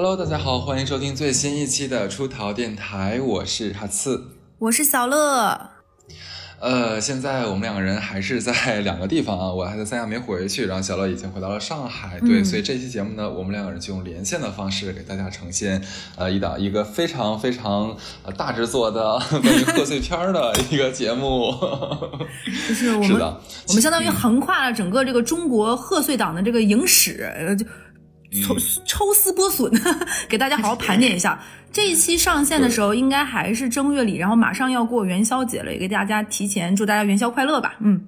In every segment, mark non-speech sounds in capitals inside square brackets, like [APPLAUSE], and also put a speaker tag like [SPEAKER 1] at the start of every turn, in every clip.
[SPEAKER 1] Hello，大家好，欢迎收听最新一期的出逃电台，我是哈次，
[SPEAKER 2] 我是小乐。
[SPEAKER 1] 呃，现在我们两个人还是在两个地方啊，我还在三亚没回去，然后小乐已经回到了上海。对，所以这期节目呢，我们两个人就用连线的方式给大家呈现，呃，一档一个非常非常呃大制作的 [LAUGHS] 关于贺岁片的一个节目。[LAUGHS]
[SPEAKER 2] 就是我们，我们相当于横跨了整个这个中国贺岁档的这个影史，就。抽抽丝剥笋，给大家好好盘点一下。这一期上线的时候，应该还是正月里，然后马上要过元宵节了，也给大家提前祝大家元宵快乐吧。嗯，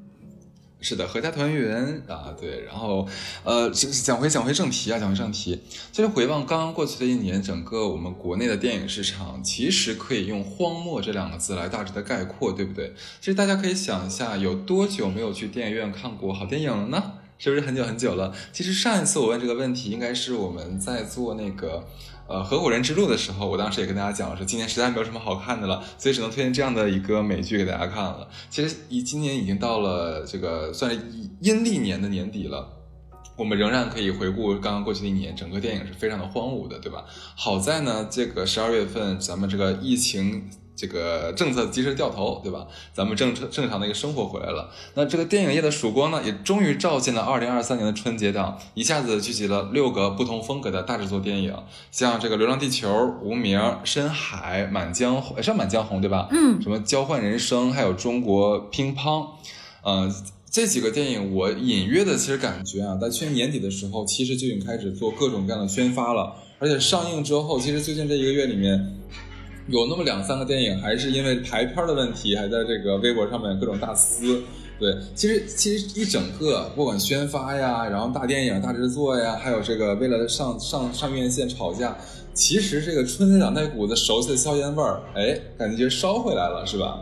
[SPEAKER 1] 是的，阖家团圆啊，对。然后，呃，讲回讲回正题啊，讲回正题。其实回望刚刚过去的一年，整个我们国内的电影市场，其实可以用荒漠这两个字来大致的概括，对不对？其实大家可以想一下，有多久没有去电影院看过好电影了呢？是不是很久很久了？其实上一次我问这个问题，应该是我们在做那个呃合伙人之路的时候，我当时也跟大家讲了，说今年实在没有什么好看的了，所以只能推荐这样的一个美剧给大家看了。其实以今年已经到了这个算是阴历年的年底了，我们仍然可以回顾刚刚过去的一年，整个电影是非常的荒芜的，对吧？好在呢，这个十二月份咱们这个疫情。这个政策及时掉头，对吧？咱们正正常的一个生活回来了。那这个电影业的曙光呢，也终于照进了二零二三年的春节档，一下子聚集了六个不同风格的大制作电影，像这个《流浪地球》《无名》《深海》《满江红》是《满江红》对吧？
[SPEAKER 2] 嗯。
[SPEAKER 1] 什么《交换人生》还有《中国乒乓》，嗯，这几个电影我隐约的其实感觉啊，在去年年底的时候，其实就已经开始做各种各样的宣发了，而且上映之后，其实最近这一个月里面。有那么两三个电影，还是因为排片的问题，还在这个微博上面各种大撕。对，其实其实一整个，不管宣发呀，然后大电影、大制作呀，还有这个为了上上上院线吵架，其实这个春节档那股子熟悉的硝烟味儿，哎，感觉烧回来了，是吧？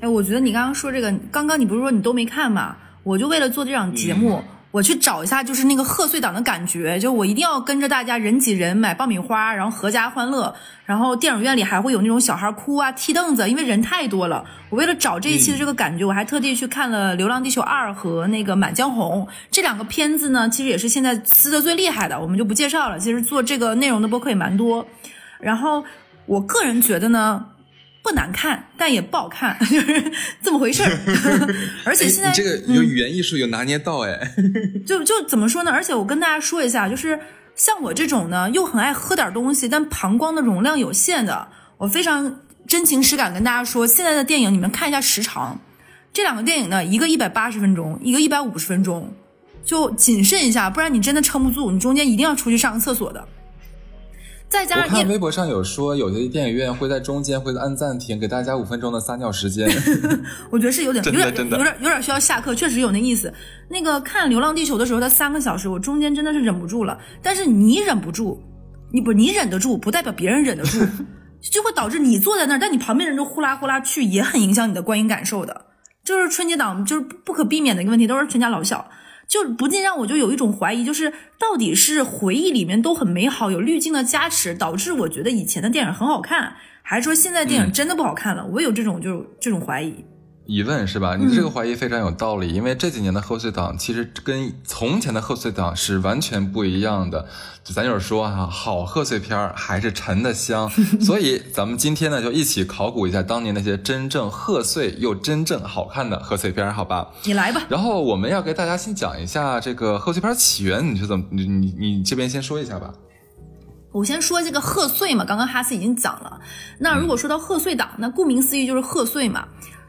[SPEAKER 2] 哎，我觉得你刚刚说这个，刚刚你不是说你都没看吗？我就为了做这档节目。我去找一下，就是那个贺岁档的感觉，就我一定要跟着大家人挤人买爆米花，然后阖家欢乐，然后电影院里还会有那种小孩哭啊、踢凳子，因为人太多了。我为了找这一期的这个感觉，我还特地去看了《流浪地球二》和那个《满江红》这两个片子呢，其实也是现在撕的最厉害的，我们就不介绍了。其实做这个内容的播客也蛮多，然后我个人觉得呢。不难看，但也不好看，[LAUGHS] 就是这么回事儿。[LAUGHS] 而且现在
[SPEAKER 1] 这个有语言艺术有拿捏到哎，[LAUGHS]
[SPEAKER 2] 就就怎么说呢？而且我跟大家说一下，就是像我这种呢，又很爱喝点东西，但膀胱的容量有限的，我非常真情实感跟大家说，现在的电影你们看一下时长，这两个电影呢，一个一百八十分钟，一个一百五十分钟，就谨慎一下，不然你真的撑不住，你中间一定要出去上个厕所的。再加上
[SPEAKER 1] 我看微博上有说，有些电影院会在中间会按暂停，给大家五分钟的撒尿时间。[LAUGHS]
[SPEAKER 2] 我觉得是有点有点
[SPEAKER 1] 有
[SPEAKER 2] 点有点需要下课，确实有那意思。那个看《流浪地球》的时候，它三个小时，我中间真的是忍不住了。但是你忍不住，你不你忍得住，不代表别人忍得住，就会导致你坐在那儿，但你旁边人就呼啦呼啦去，也很影响你的观影感受的。就是春节档就是不可避免的一个问题，都是全家老小。就不禁让我就有一种怀疑，就是到底是回忆里面都很美好，有滤镜的加持，导致我觉得以前的电影很好看，还是说现在电影真的不好看了？我有这种就是这种怀疑。
[SPEAKER 1] 疑问是吧？你这个怀疑非常有道理，因为这几年的贺岁档其实跟从前的贺岁档是完全不一样的。就咱就是说哈，好贺岁片儿还是沉的香，[LAUGHS] 所以咱们今天呢就一起考古一下当年那些真正贺岁又真正好看的贺岁片，好吧？
[SPEAKER 2] 你来吧。
[SPEAKER 1] 然后我们要给大家先讲一下这个贺岁片起源，你是怎么？你你你这边先说一下吧。
[SPEAKER 2] 我先说这个贺岁嘛，刚刚哈斯已经讲了。那如果说到贺岁档，那顾名思义就是贺岁嘛。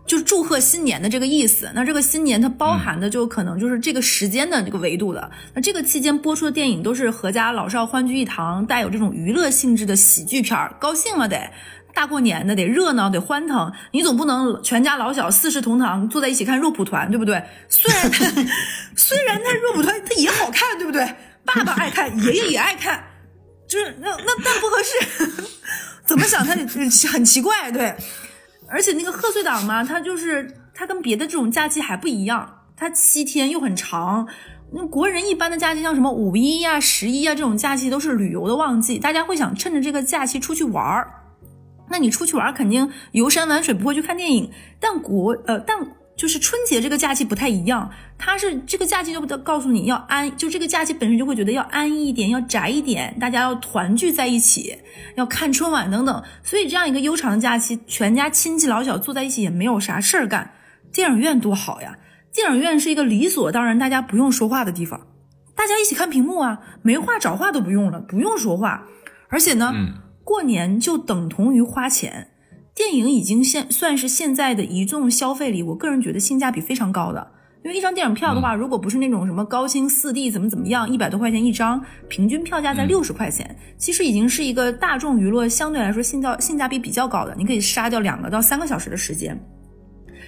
[SPEAKER 2] 就是祝贺新年的这个意思。那这个新年它包含的就可能就是这个时间的这个维度的。那这个期间播出的电影都是合家老少欢聚一堂，带有这种娱乐性质的喜剧片儿，高兴了得，大过年的得热闹得欢腾。你总不能全家老小四世同堂坐在一起看肉蒲团，对不对？虽然 [LAUGHS] 虽然它肉蒲团它也好看，对不对？爸爸爱看，爷爷也爱看，就是那那但不合适。[LAUGHS] 怎么想它很奇怪，对。而且那个贺岁档嘛，它就是它跟别的这种假期还不一样，它七天又很长。那国人一般的假期，像什么五一呀、十一呀这种假期，都是旅游的旺季，大家会想趁着这个假期出去玩儿。那你出去玩儿，肯定游山玩水，不会去看电影。但国呃，但就是春节这个假期不太一样，它是这个假期就告诉你要安，就这个假期本身就会觉得要安逸一点，要宅一点，大家要团聚在一起，要看春晚等等。所以这样一个悠长的假期，全家亲戚老小坐在一起也没有啥事儿干，电影院多好呀！电影院是一个理所当然大家不用说话的地方，大家一起看屏幕啊，没话找话都不用了，不用说话，而且呢，过年就等同于花钱。电影已经现算是现在的一众消费里，我个人觉得性价比非常高的。因为一张电影票的话，如果不是那种什么高清四 D 怎么怎么样，一百多块钱一张，平均票价在六十块钱，其实已经是一个大众娱乐相对来说性价性价比比较高的。你可以杀掉两个到三个小时的时间，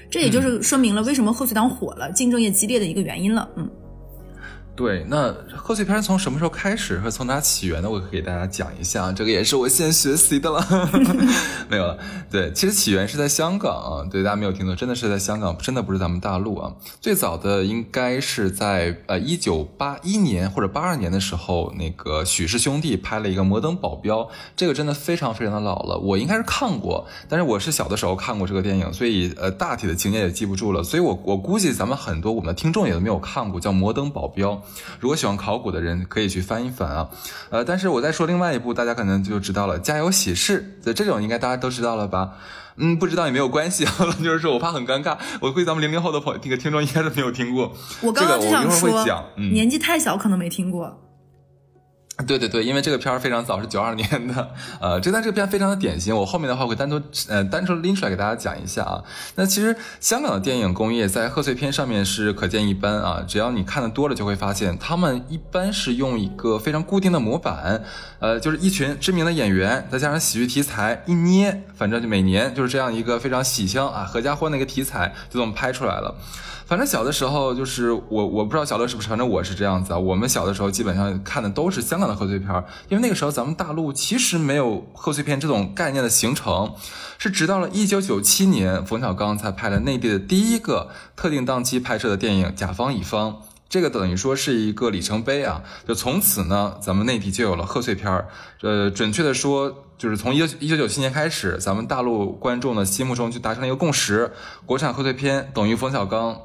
[SPEAKER 2] 这也就是说明了为什么贺岁档火了，竞争也激烈的一个原因了。嗯。
[SPEAKER 1] 对，那贺岁片从什么时候开始和从哪起源的？我可以给大家讲一下，这个也是我现学习的了。[LAUGHS] 没有了，对，其实起源是在香港啊。对，大家没有听错，真的是在香港，真的不是咱们大陆啊。最早的应该是在呃一九八一年或者八二年的时候，那个许氏兄弟拍了一个《摩登保镖》，这个真的非常非常的老了。我应该是看过，但是我是小的时候看过这个电影，所以呃大体的情节也记不住了。所以我我估计咱们很多我们的听众也都没有看过，叫《摩登保镖》。如果喜欢考古的人可以去翻一翻啊，呃，但是我再说另外一部，大家可能就知道了，《家有喜事》。这种应该大家都知道了吧？嗯，不知道也没有关系啊，[LAUGHS] 就是说我怕很尴尬，我估计咱们零零后的朋那个听众应该是没有听过。
[SPEAKER 2] 我刚刚就想说，
[SPEAKER 1] 嗯、
[SPEAKER 2] 年纪太小可能没听过。[LAUGHS]
[SPEAKER 1] 对对对，因为这个片儿非常早，是九二年的，呃，这但这个片非常的典型，我后面的话会单独呃单纯拎出来给大家讲一下啊。那其实香港的电影工业在贺岁片上面是可见一斑啊，只要你看的多了，就会发现他们一般是用一个非常固定的模板，呃，就是一群知名的演员，再加上喜剧题材一捏，反正就每年就是这样一个非常喜庆啊、合家欢的一个题材，就这么拍出来了。反正小的时候就是我，我不知道小乐是不是，反正我是这样子啊。我们小的时候基本上看的都是香港的贺岁片，因为那个时候咱们大陆其实没有贺岁片这种概念的形成，是直到了一九九七年，冯小刚才拍了内地的第一个特定档期拍摄的电影《甲方乙方》，这个等于说是一个里程碑啊。就从此呢，咱们内地就有了贺岁片儿。呃，准确的说，就是从一九一九九七年开始，咱们大陆观众的心目中就达成了一个共识：国产贺岁片等于冯小刚。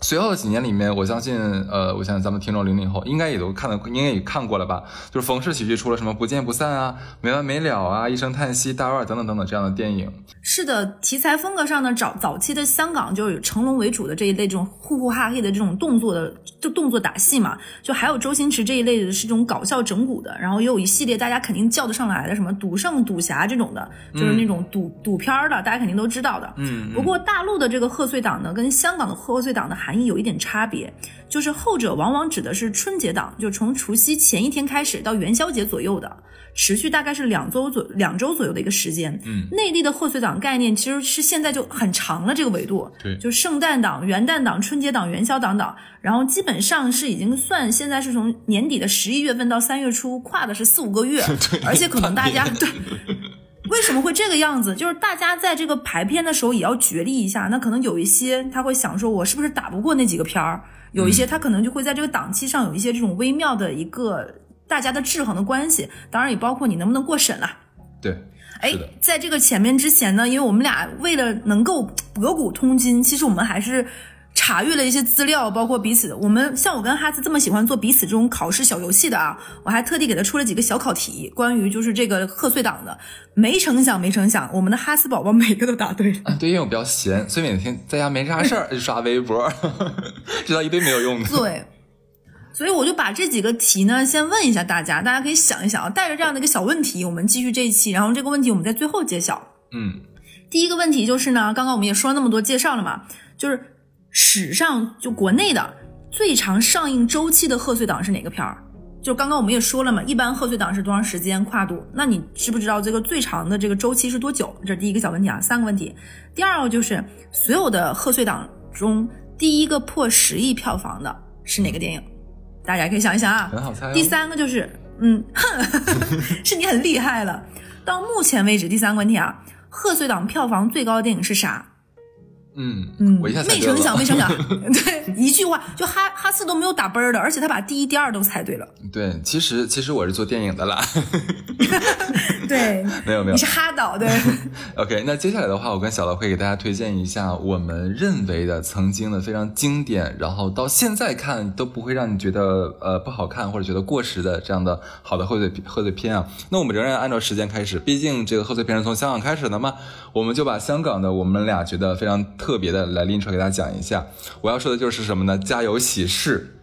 [SPEAKER 1] 随后的几年里面，我相信，呃，我相信咱们听众零零后应该也都看了，应该也看过了吧？就是冯氏喜剧出了什么《不见不散》啊，《没完没了》啊，《一声叹息》、《大腕》等等等等这样的电影。
[SPEAKER 2] 是的，题材风格上呢，早早期的香港就是成龙为主的这一类这种呼呼哈嘿的这种动作的，就动作打戏嘛。就还有周星驰这一类的是这种搞笑整蛊的，然后也有一系列大家肯定叫得上来的，什么赌圣、赌侠这种的，就是那种赌赌片儿的，大家肯定都知道的。
[SPEAKER 1] 嗯。
[SPEAKER 2] 不过大陆的这个贺岁档呢，跟香港的贺岁档的含义有一点差别，就是后者往往指的是春节档，就从除夕前一天开始到元宵节左右的，持续大概是两周左两周左右的一个时间。
[SPEAKER 1] 嗯，
[SPEAKER 2] 内地的贺岁档概念其实是现在就很长了，这个维度，
[SPEAKER 1] 对，
[SPEAKER 2] 就圣诞档、元旦档、春节档、元宵档档，然后基本上是已经算现在是从年底的十一月份到三月初，跨的是四五个月，[LAUGHS] 而且可能大家对。[LAUGHS] 为什么会这个样子？就是大家在这个排片的时候也要角力一下。那可能有一些他会想说，我是不是打不过那几个片儿？有一些他可能就会在这个档期上有一些这种微妙的一个大家的制衡的关系。当然也包括你能不能过审了。
[SPEAKER 1] 对，
[SPEAKER 2] 哎，在这个前面之前呢，因为我们俩为了能够博古通今，其实我们还是。查阅了一些资料，包括彼此。我们像我跟哈斯这么喜欢做彼此这种考试小游戏的啊，我还特地给他出了几个小考题，关于就是这个贺岁档的。没成想，没成想，我们的哈斯宝宝每个都答对
[SPEAKER 1] 了。[LAUGHS] 对，因为我比较闲，所以每天在家没啥事儿就刷微博，[LAUGHS] 知道一堆没有用的。
[SPEAKER 2] 对，所以我就把这几个题呢，先问一下大家，大家可以想一想啊，带着这样的一个小问题，我们继续这一期。然后这个问题我们在最后揭晓。
[SPEAKER 1] 嗯，
[SPEAKER 2] 第一个问题就是呢，刚刚我们也说了那么多介绍了嘛，就是。史上就国内的最长上映周期的贺岁档是哪个片儿？就刚刚我们也说了嘛，一般贺岁档是多长时间跨度？那你知不知道这个最长的这个周期是多久？这是第一个小问题啊，三个问题。第二个就是所有的贺岁档中第一个破十亿票房的是哪个电影？大家可以想一想啊。
[SPEAKER 1] 很好猜。
[SPEAKER 2] 第三个就是，嗯，[LAUGHS] 是你很厉害了。到目前为止，第三个问题啊，贺岁档票房最高的电影是啥？
[SPEAKER 1] 嗯
[SPEAKER 2] 嗯，
[SPEAKER 1] 我一下猜
[SPEAKER 2] 没成想没成想，对，一句话就哈哈斯都没有打奔儿的，而且他把第一、第二都猜对了。
[SPEAKER 1] 对，其实其实我是做电影的啦。[LAUGHS]
[SPEAKER 2] 对，
[SPEAKER 1] 没有没有
[SPEAKER 2] 你是哈导对。[LAUGHS]
[SPEAKER 1] OK，那接下来的话，我跟小老会给大家推荐一下我们认为的曾经的非常经典，然后到现在看都不会让你觉得呃不好看或者觉得过时的这样的好的贺岁贺岁片啊。那我们仍然按照时间开始，毕竟这个贺岁片是从香港开始的嘛，我们就把香港的我们俩觉得非常特别的来拎出来给大家讲一下。我要说的就是什么呢？家有喜事。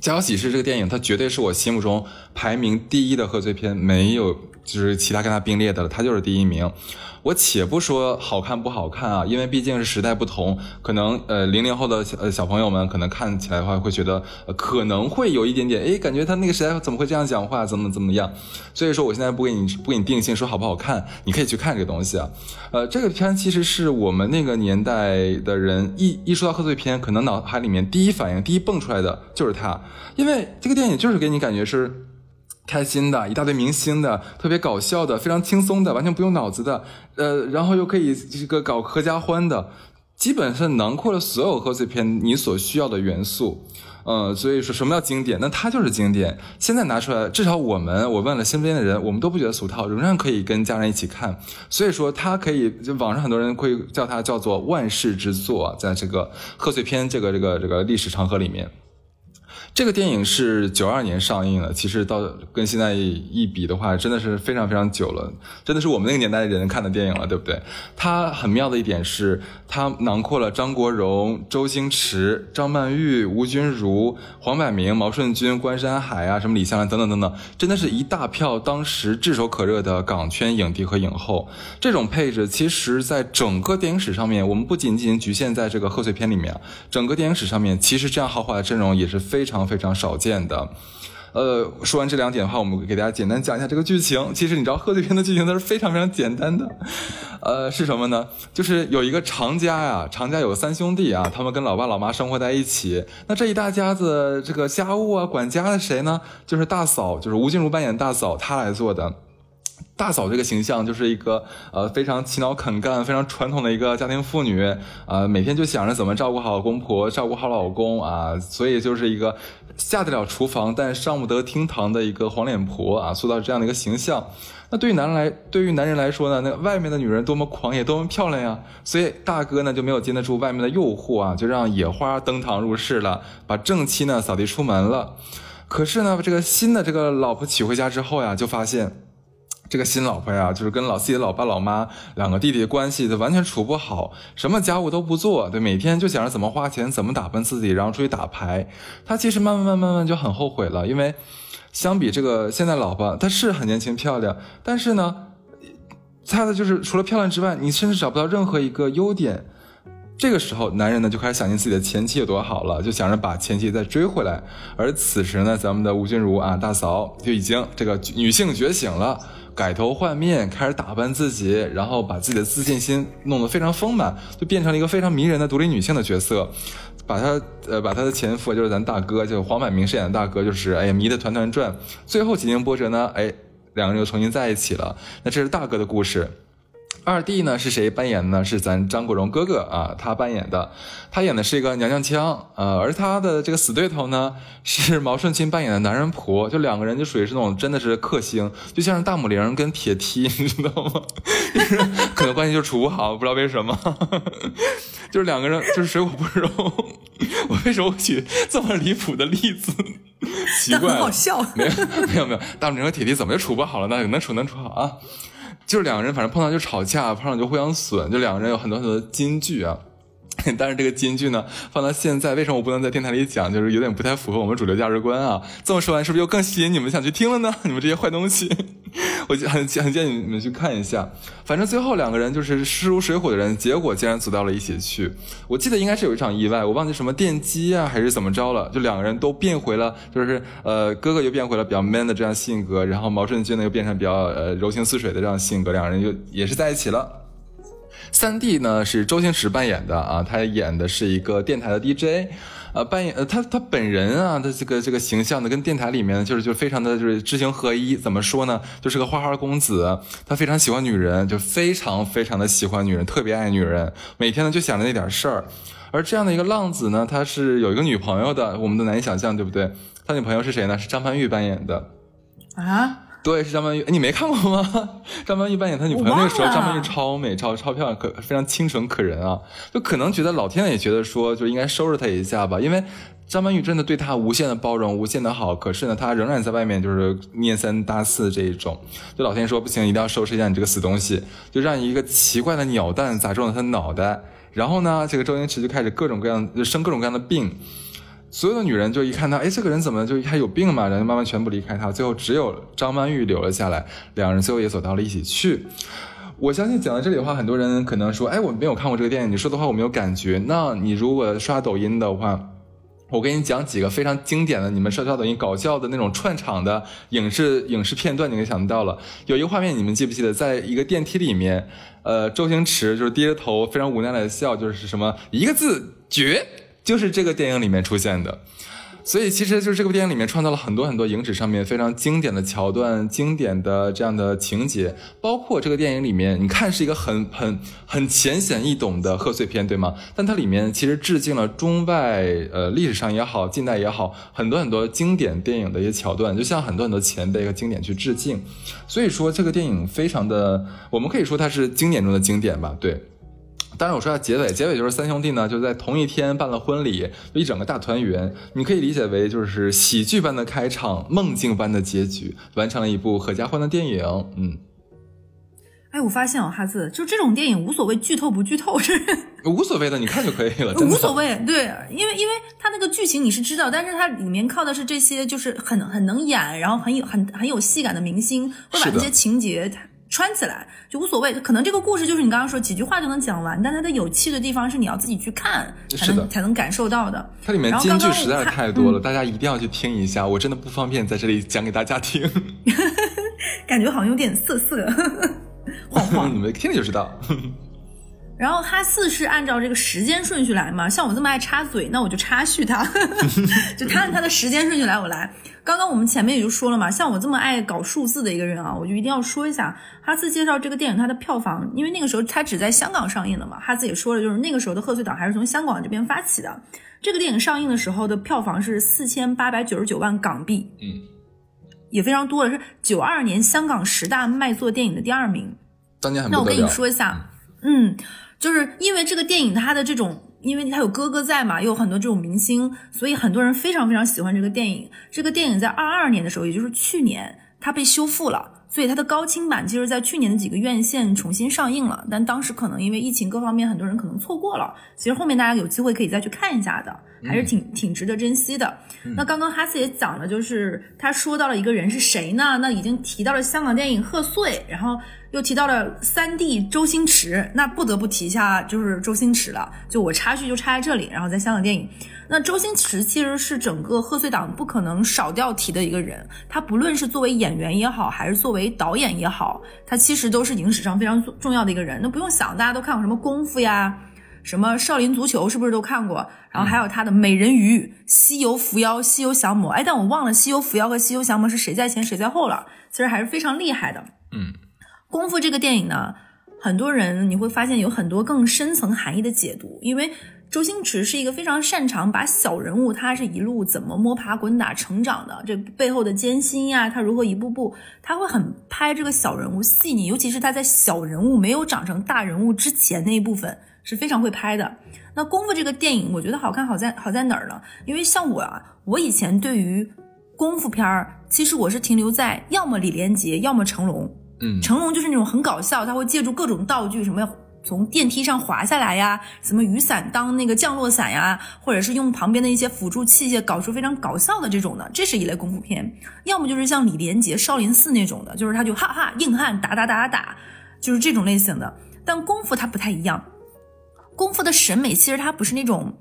[SPEAKER 1] 《家有喜事》这个电影，它绝对是我心目中排名第一的贺岁片，没有就是其他跟它并列的了，它就是第一名。我且不说好看不好看啊，因为毕竟是时代不同，可能呃零零后的小呃小朋友们可能看起来的话会觉得、可能会有一点点，诶，感觉他那个时代怎么会这样讲话，怎么怎么样？所以说我现在不给你不给你定性说好不好看，你可以去看这个东西啊。呃，这个片其实是我们那个年代的人一一说到贺岁片，可能脑海里面第一反应第一蹦出来的就是它，因为这个电影就是给你感觉是。开心的，一大堆明星的，特别搞笑的，非常轻松的，完全不用脑子的，呃，然后又可以这个搞合家欢的，基本上囊括了所有贺岁片你所需要的元素。呃，所以说什么叫经典？那它就是经典。现在拿出来，至少我们，我问了身边的人，我们都不觉得俗套，仍然可以跟家人一起看。所以说，它可以，就网上很多人会叫它叫做万世之作，在这个贺岁片这个这个这个历史长河里面。这个电影是九二年上映的，其实到跟现在一比的话，真的是非常非常久了，真的是我们那个年代的人看的电影了，对不对？它很妙的一点是，它囊括了张国荣、周星驰、张曼玉、吴君如、黄百鸣、毛舜筠、关山海啊，什么李香兰等等等等，真的是一大票当时炙手可热的港圈影帝和影后。这种配置，其实在整个电影史上面，我们不仅仅局限在这个贺岁片里面，整个电影史上面，其实这样豪华的阵容也是非常。非常少见的，呃，说完这两点的话，我们给大家简单讲一下这个剧情。其实你知道贺岁片的剧情它是非常非常简单的，呃，是什么呢？就是有一个常家呀，常家有三兄弟啊，他们跟老爸老妈生活在一起。那这一大家子这个家务啊，管家的谁呢？就是大嫂，就是吴君如扮演大嫂，她来做的。大嫂这个形象就是一个呃非常勤劳肯干、非常传统的一个家庭妇女，呃每天就想着怎么照顾好公婆、照顾好老公啊，所以就是一个下得了厨房但上不得厅堂的一个黄脸婆啊，塑造这样的一个形象。那对于男人来，对于男人来说呢，那外面的女人多么狂野、多么漂亮呀，所以大哥呢就没有经得住外面的诱惑啊，就让野花登堂入室了，把正妻呢扫地出门了。可是呢，这个新的这个老婆娶回家之后呀，就发现。这个新老婆呀，就是跟老自己的老爸老妈两个弟弟的关系，就完全处不好，什么家务都不做，对，每天就想着怎么花钱，怎么打扮自己，然后出去打牌。他其实慢慢慢慢慢就很后悔了，因为相比这个现在老婆，她是很年轻漂亮，但是呢，她的就是除了漂亮之外，你甚至找不到任何一个优点。这个时候，男人呢就开始想念自己的前妻有多好了，就想着把前妻再追回来。而此时呢，咱们的吴君如啊，大嫂就已经这个女性觉醒了。改头换面，开始打扮自己，然后把自己的自信心弄得非常丰满，就变成了一个非常迷人的独立女性的角色。把她呃，把她的前夫就是咱大哥，就是黄百鸣饰演的大哥，就是哎迷得团团转。最后几经波折呢，哎，两个人又重新在一起了。那这是大哥的故事。二弟呢是谁扮演的呢？是咱张国荣哥哥啊，他扮演的，他演的是一个娘娘腔，呃，而他的这个死对头呢是毛舜筠扮演的男人婆，就两个人就属于是那种真的是克星，就像是大母零跟铁梯，你知道吗？就 [LAUGHS] 是可能关系就处不好，不知道为什么，就是两个人就是水火不容。我为什么会举这么离谱的例子？[LAUGHS] 奇怪，
[SPEAKER 2] 很好笑。
[SPEAKER 1] 没有没有没有，大母零和铁梯怎么就处不好了呢？能处能处好啊。就是两个人，反正碰到就吵架，碰上就互相损，就两个人有很多很多金句啊。但是这个金句呢，放到现在，为什么我不能在电台里讲？就是有点不太符合我们主流价值观啊。这么说完，是不是又更吸引你们想去听了呢？[LAUGHS] 你们这些坏东西，我很 [LAUGHS] 很建议你们去看一下。反正最后两个人就是势如水火的人，结果竟然走到了一起去。我记得应该是有一场意外，我忘记什么电击啊，还是怎么着了，就两个人都变回了，就是呃，哥哥又变回了比较 man 的这样性格，然后毛舜筠呢又变成比较呃柔情似水的这样性格，两人就也是在一起了。三弟呢是周星驰扮演的啊，他演的是一个电台的 DJ，呃，扮演呃他他本人啊的这个这个形象呢，跟电台里面就是就非常的就是知行合一。怎么说呢？就是个花花公子，他非常喜欢女人，就非常非常的喜欢女人，特别爱女人，每天呢就想着那点事儿。而这样的一个浪子呢，他是有一个女朋友的，我们都难以想象，对不对？他女朋友是谁呢？是张曼玉扮演的
[SPEAKER 2] 啊。
[SPEAKER 1] 对，是张曼玉，你没看过吗？[LAUGHS] 张曼玉扮演他女朋友那个时候，张曼玉超美、超超漂亮，可非常清纯可人啊。就可能觉得老天爷也觉得说，就应该收拾他一下吧，因为张曼玉真的对他无限的包容、无限的好。可是呢，他仍然在外面就是念三搭四这一种。就老天说不行，一定要收拾一下你这个死东西，就让一个奇怪的鸟蛋砸中了他脑袋。然后呢，这个周星驰就开始各种各样生各种各样的病。所有的女人就一看他，哎，这个人怎么就一看有病嘛？然后慢慢全部离开他，最后只有张曼玉留了下来。两人最后也走到了一起去。我相信讲到这里的话，很多人可能说，哎，我没有看过这个电影，你说的话我没有感觉。那你如果刷抖音的话，我给你讲几个非常经典的，你们刷刷抖音搞笑的那种串场的影视影视片段，你就想到了。有一个画面，你们记不记得，在一个电梯里面，呃，周星驰就是低着头，非常无奈的笑，就是什么一个字绝。就是这个电影里面出现的，所以其实就是这部电影里面创造了很多很多影史上面非常经典的桥段、经典的这样的情节，包括这个电影里面，你看是一个很很很浅显易懂的贺岁片，对吗？但它里面其实致敬了中外呃历史上也好、近代也好，很多很多经典电影的一些桥段，就像很多很多前辈和经典去致敬。所以说这个电影非常的，我们可以说它是经典中的经典吧？对。当然，我说下结尾，结尾就是三兄弟呢就在同一天办了婚礼，一整个大团圆。你可以理解为就是喜剧般的开场，梦境般的结局，完成了一部合家欢的电影。嗯，
[SPEAKER 2] 哎，我发现哦，哈子，就这种电影无所谓剧透不剧透，是
[SPEAKER 1] 无所谓的，你看就可以了，
[SPEAKER 2] 无所谓。对，因为因为它那个剧情你是知道，但是它里面靠的是这些就是很很能演，然后很有很很有戏感的明星，会把这些情节。穿起来就无所谓，可能这个故事就是你刚刚说几句话就能讲完，但它的有趣的地方是你要自己去看才能才能感受到的。
[SPEAKER 1] 它里面金句实在是太多了，大家一定要去听一下。我真的不方便在这里讲给大家听，[LAUGHS]
[SPEAKER 2] 感觉好像有点涩涩，[LAUGHS] 晃晃。[LAUGHS]
[SPEAKER 1] 你们听了就知道。
[SPEAKER 2] 然后哈四是按照这个时间顺序来嘛，像我这么爱插嘴，那我就插叙他，[LAUGHS] 就他按他的时间顺序来，我来。刚刚我们前面也就说了嘛，像我这么爱搞数字的一个人啊，我就一定要说一下哈四介绍这个电影它的票房，因为那个时候它只在香港上映的嘛，哈四也说了，就是那个时候的贺岁档还是从香港这边发起的。这个电影上映的时候的票房是四千八百九十九万港币，
[SPEAKER 1] 嗯，
[SPEAKER 2] 也非常多了，是九二年香港十大卖座电影的第二名。
[SPEAKER 1] 当年很
[SPEAKER 2] 那我跟你说一下，嗯。就是因为这个电影它的这种，因为它有哥哥在嘛，又有很多这种明星，所以很多人非常非常喜欢这个电影。这个电影在二二年的时候，也就是去年，它被修复了。所以它的高清版其实，在去年的几个院线重新上映了，但当时可能因为疫情各方面，很多人可能错过了。其实后面大家有机会可以再去看一下的，还是挺挺值得珍惜的。那刚刚哈斯也讲了，就是他说到了一个人是谁呢？那已经提到了香港电影贺岁，然后又提到了三 D 周星驰，那不得不提一下就是周星驰了。就我插叙就插在这里，然后在香港电影。那周星驰其实是整个贺岁档不可能少掉提的一个人，他不论是作为演员也好，还是作为导演也好，他其实都是影史上非常重要的一个人。那不用想，大家都看过什么功夫呀，什么少林足球，是不是都看过？然后还有他的美人鱼、西游伏妖、西游降魔。哎，但我忘了西游伏妖和西游降魔是谁在前谁在后了。其实还是非常厉害的。
[SPEAKER 1] 嗯，
[SPEAKER 2] 功夫这个电影呢，很多人你会发现有很多更深层含义的解读，因为。周星驰是一个非常擅长把小人物，他是一路怎么摸爬滚打成长的，这背后的艰辛呀，他如何一步步，他会很拍这个小人物细腻，尤其是他在小人物没有长成大人物之前那一部分是非常会拍的。那功夫这个电影，我觉得好看好在好在哪儿呢？因为像我啊，我以前对于功夫片儿，其实我是停留在要么李连杰，要么成龙。
[SPEAKER 1] 嗯，
[SPEAKER 2] 成龙就是那种很搞笑，他会借助各种道具什么。从电梯上滑下来呀，什么雨伞当那个降落伞呀，或者是用旁边的一些辅助器械搞出非常搞笑的这种的，这是一类功夫片。要么就是像李连杰、少林寺那种的，就是他就哈哈硬汉打打打打打，就是这种类型的。但功夫它不太一样，功夫的审美其实它不是那种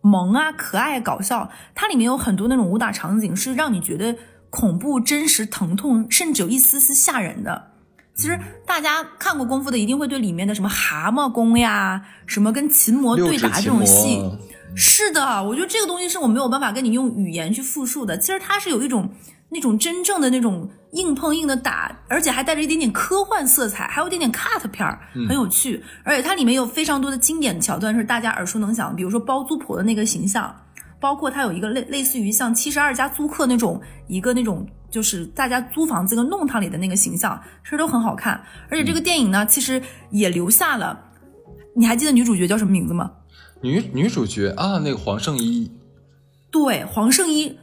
[SPEAKER 2] 萌啊、可爱、搞笑，它里面有很多那种武打场景是让你觉得恐怖、真实、疼痛，甚至有一丝丝吓人的。其实大家看过功夫的，一定会对里面的什么蛤蟆功呀，什么跟琴魔对打这种戏，是的，我觉得这个东西是我没有办法跟你用语言去复述的。其实它是有一种那种真正的那种硬碰硬的打，而且还带着一点点科幻色彩，还有一点点 cut 片儿，很有趣。而且它里面有非常多的经典桥段是大家耳熟能详，比如说包租婆的那个形象，包括它有一个类类似于像七十二家租客那种一个那种。就是大家租房子跟弄堂里的那个形象，其实都很好看。而且这个电影呢，其实也留下了。你还记得女主角叫什么名字吗？
[SPEAKER 1] 女女主角啊，那个黄圣依。
[SPEAKER 2] 对，黄圣依。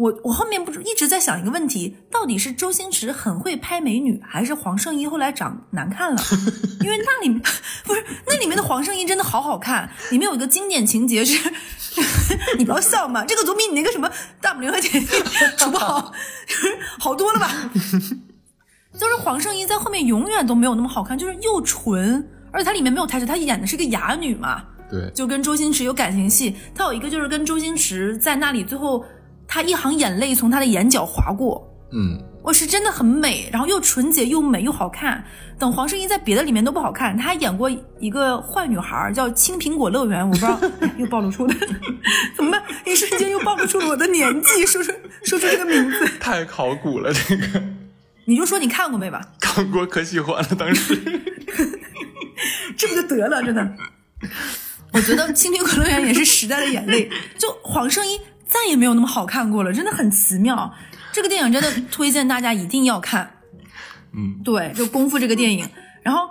[SPEAKER 2] 我我后面不是一直在想一个问题，到底是周星驰很会拍美女，还是黄圣依后来长难看了？[LAUGHS] 因为那里面不是那里面的黄圣依真的好好看。里面有一个经典情节是，[LAUGHS] 你不要笑嘛，这个总比你那个什么大拇联合姐弟好不好？好多了吧？[LAUGHS] 就是黄圣依在后面永远都没有那么好看，就是又纯，而且她里面没有台词，她演的是个哑女嘛。
[SPEAKER 1] 对，
[SPEAKER 2] 就跟周星驰有感情戏，她有一个就是跟周星驰在那里最后。她一行眼泪从她的眼角划过，
[SPEAKER 1] 嗯，
[SPEAKER 2] 我是真的很美，然后又纯洁又美又好看。等黄圣依在别的里面都不好看，她还演过一个坏女孩，叫《青苹果乐园》，我不知道 [LAUGHS] 又暴露出了，怎么办？一瞬间又暴露出了我的年纪，说出说出这个名字，
[SPEAKER 1] 太考古了这个。
[SPEAKER 2] 你就说你看过没吧？
[SPEAKER 1] 看过，可喜欢了，当时，[LAUGHS]
[SPEAKER 2] 这不就得了？真的，我觉得《青苹果乐园》也是时代的眼泪，就黄圣依。再也没有那么好看过了，真的很奇妙。这个电影真的推荐大家一定要看。
[SPEAKER 1] 嗯，
[SPEAKER 2] 对，就《功夫》这个电影。然后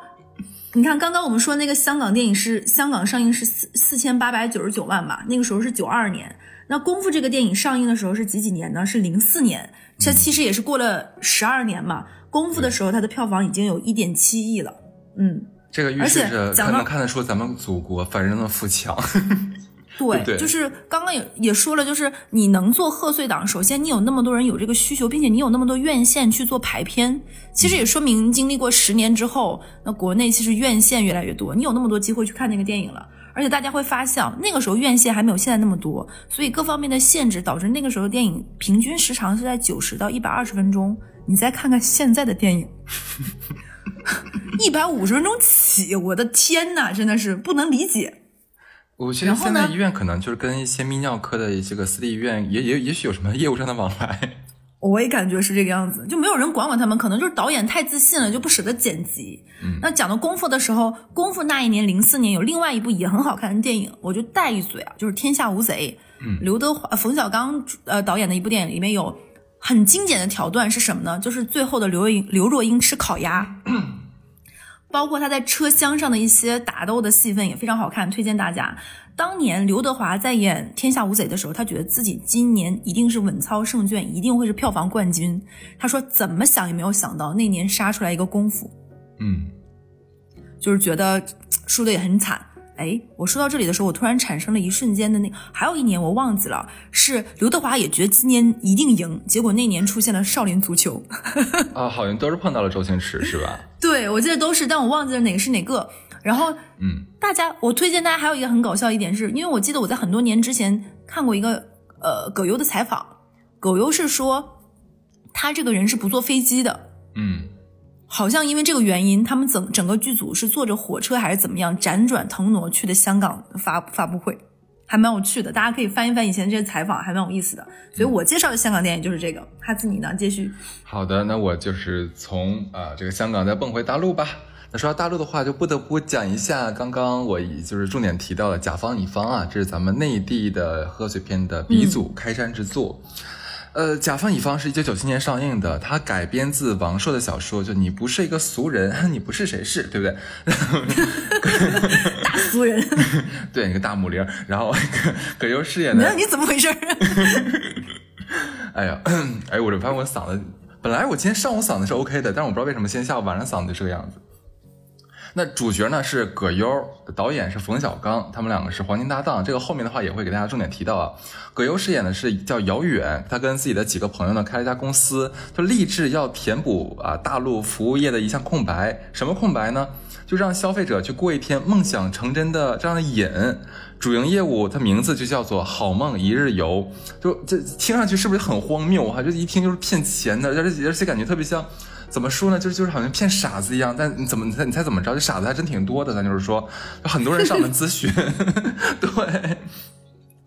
[SPEAKER 2] 你看，刚刚我们说那个香港电影是香港上映是四四千八百九十九万吧？那个时候是九二年。那《功夫》这个电影上映的时候是几几年呢？是零四年。这其实也是过了十二年嘛。《功夫》的时候，它的票房已经有一点七亿了。嗯，
[SPEAKER 1] 这个预示着看能看得出咱们祖国繁荣的富强。
[SPEAKER 2] 对，就是刚刚也也说了，就是你能做贺岁档，首先你有那么多人有这个需求，并且你有那么多院线去做排片，其实也说明经历过十年之后，那国内其实院线越来越多，你有那么多机会去看那个电影了，而且大家会发现，那个时候院线还没有现在那么多，所以各方面的限制导致那个时候电影平均时长是在九十到一百二十分钟。你再看看现在的电影，[LAUGHS] 一百五十分钟起，我的天呐，真的是不能理解。
[SPEAKER 1] 我觉得现在医院可能就是跟一些泌尿科的这个私立医院也也也许有什么业务上的往来。[LAUGHS]
[SPEAKER 2] 我也感觉是这个样子，就没有人管管他们，可能就是导演太自信了，就不舍得剪辑。
[SPEAKER 1] 嗯，
[SPEAKER 2] 那讲到功夫的时候，功夫那一年零四年有另外一部也很好看的电影，我就带一嘴啊，就是《天下无贼》。
[SPEAKER 1] 嗯，
[SPEAKER 2] 刘德华、冯小刚呃导演的一部电影，里面有很经典的桥段是什么呢？就是最后的刘若英刘若英吃烤鸭。[CLEARS THROAT] 包括他在车厢上的一些打斗的戏份也非常好看，推荐大家。当年刘德华在演《天下无贼》的时候，他觉得自己今年一定是稳操胜券，一定会是票房冠军。他说怎么想也没有想到那年杀出来一个功夫，
[SPEAKER 1] 嗯，
[SPEAKER 2] 就是觉得输的也很惨。哎，我说到这里的时候，我突然产生了一瞬间的那，还有一年我忘记了，是刘德华也觉得今年一定赢，结果那年出现了少林足球。[LAUGHS]
[SPEAKER 1] 啊，好像都是碰到了周星驰，是吧？[LAUGHS]
[SPEAKER 2] 对，我记得都是，但我忘记了哪个是哪个。然后，
[SPEAKER 1] 嗯，
[SPEAKER 2] 大家，我推荐大家还有一个很搞笑一点，是因为我记得我在很多年之前看过一个呃葛优的采访，葛优是说他这个人是不坐飞机的，
[SPEAKER 1] 嗯。
[SPEAKER 2] 好像因为这个原因，他们整整个剧组是坐着火车还是怎么样，辗转腾挪去的香港发发布会，还蛮有趣的。大家可以翻一翻以前这些采访，还蛮有意思的。所以我介绍的香港电影就是这个。哈子，你呢？继续。
[SPEAKER 1] 好的，那我就是从啊这个香港再蹦回大陆吧。那说到大陆的话，就不得不讲一下刚刚我就是重点提到的《甲方乙方》啊，这是咱们内地的贺岁片的鼻祖，开山之作。呃，甲方乙方是一九九七年上映的，它改编自王朔的小说，就你不是一个俗人，[LAUGHS] 你不是谁是，对不对？[LAUGHS]
[SPEAKER 2] 大俗人，[LAUGHS]
[SPEAKER 1] 对，一个大母零，然后葛优饰演
[SPEAKER 2] 的，你怎么回事？
[SPEAKER 1] 哎呀，哎，我这发现我嗓子，本来我今天上午嗓子是 OK 的，但是我不知道为什么今天下午晚上嗓子就这个样子。那主角呢是葛优，导演是冯小刚，他们两个是黄金搭档。这个后面的话也会给大家重点提到啊。葛优饰演的是叫姚远，他跟自己的几个朋友呢开了一家公司，就立志要填补啊大陆服务业的一项空白。什么空白呢？就让消费者去过一天梦想成真的这样的瘾。主营业务它名字就叫做好梦一日游，就这听上去是不是很荒谬啊？就一听就是骗钱的，而且而且感觉特别像。怎么说呢？就是就是好像骗傻子一样。但你怎么你猜你猜怎么着？这傻子还真挺多的。咱就是说，很多人上门咨询。[LAUGHS] 对，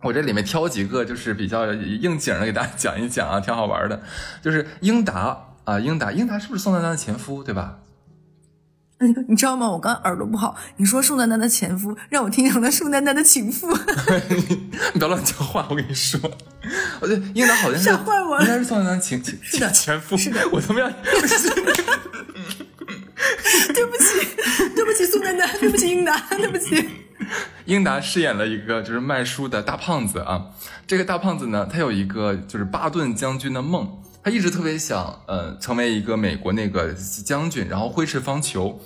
[SPEAKER 1] 我这里面挑几个就是比较应景的给大家讲一讲啊，挺好玩的。就是英达啊，英达，英达是不是宋丹丹的前夫？对吧？
[SPEAKER 2] 你知道吗？我刚耳朵不好，你说宋丹丹的前夫，让我听成了宋丹丹的情妇。[LAUGHS]
[SPEAKER 1] 你不要乱讲话，我跟你说。我觉得英达好像是
[SPEAKER 2] 吓坏我了
[SPEAKER 1] 应该是宋丹丹情情
[SPEAKER 2] 是的
[SPEAKER 1] 前夫。
[SPEAKER 2] 是的
[SPEAKER 1] 我他妈要。[LAUGHS]
[SPEAKER 2] 对不起，对不起，宋丹丹，对不起，英达，对不起。[LAUGHS]
[SPEAKER 1] 英达饰演了一个就是卖书的大胖子啊。这个大胖子呢，他有一个就是巴顿将军的梦，他一直特别想呃成为一个美国那个将军，然后挥斥方遒。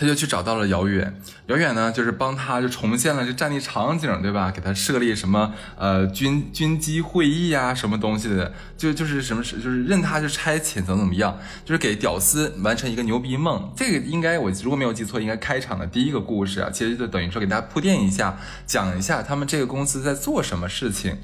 [SPEAKER 1] 他就去找到了遥远，遥远呢就是帮他就重现了这战地场景，对吧？给他设立什么呃军军机会议啊，什么东西的，就就是什么是就是任他去差遣怎么怎么样，就是给屌丝完成一个牛逼梦。这个应该我如果没有记错，应该开场的第一个故事啊，其实就等于说给大家铺垫一下，讲一下他们这个公司在做什么事情。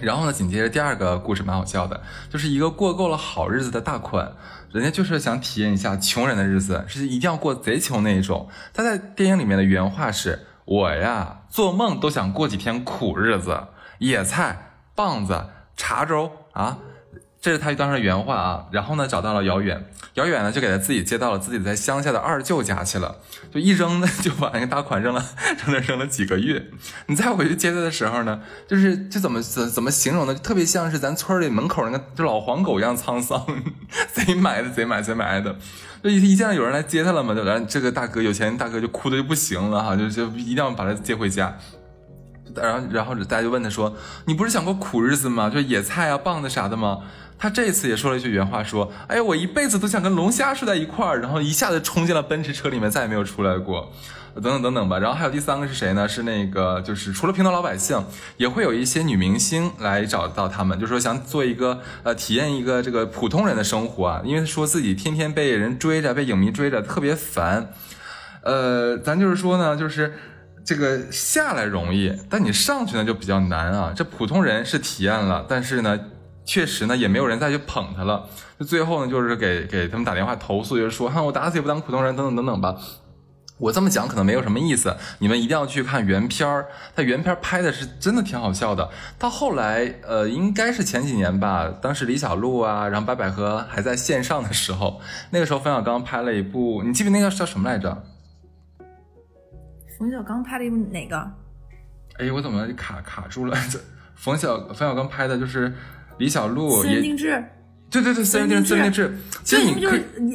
[SPEAKER 1] 然后呢，紧接着第二个故事蛮好笑的，就是一个过够了好日子的大款，人家就是想体验一下穷人的日子，是一定要过贼穷那一种。他在电影里面的原话是：“我呀，做梦都想过几天苦日子，野菜、棒子、茶粥啊。”这是他当时的原话啊。然后呢，找到了遥远，遥远呢就给他自己接到了自己在乡下的二舅家去了，就一扔呢就把那个大款扔了，[LAUGHS] 扔了扔了几个月。你再回去接他的时候呢，就是这怎么怎怎么形容呢？特别像是咱村里门口那个就老黄狗一样沧桑，[LAUGHS] 贼埋的贼埋贼埋的。就一一见到有人来接他了嘛，就然后这个大哥有钱大哥就哭的就不行了哈，就就一定要把他接回家。然后然后大家就问他说：“你不是想过苦日子吗？就野菜啊、棒子啥的吗？”他这次也说了一句原话，说：“哎呀，我一辈子都想跟龙虾睡在一块儿。”然后一下子冲进了奔驰车里面，再也没有出来过。等等等等吧。然后还有第三个是谁呢？是那个就是除了平头老百姓，也会有一些女明星来找到他们，就说想做一个呃体验一个这个普通人的生活啊，因为说自己天天被人追着，被影迷追着，特别烦。呃，咱就是说呢，就是这个下来容易，但你上去呢就比较难啊。这普通人是体验了，但是呢，确实呢也没有人再去捧他了。就最后呢，就是给给他们打电话投诉，就是说，[LAUGHS] 哈，我打死也不当普通人，等等等等吧。我这么讲可能没有什么意思，你们一定要去看原片儿。他原片儿拍的是真的挺好笑的。到后来，呃，应该是前几年吧，当时李小璐啊，然后白百合还在线上的时候，那个时候冯小刚拍了一部，你记不记得那个叫什么来着？
[SPEAKER 2] 冯小刚拍了一部哪个？
[SPEAKER 1] 哎，我怎么卡卡住了？[LAUGHS] 冯小冯小刚拍的就是李小璐
[SPEAKER 2] 私人
[SPEAKER 1] 也
[SPEAKER 2] 定制，
[SPEAKER 1] 对对对，私人定制，私人定制。其实
[SPEAKER 2] 你不就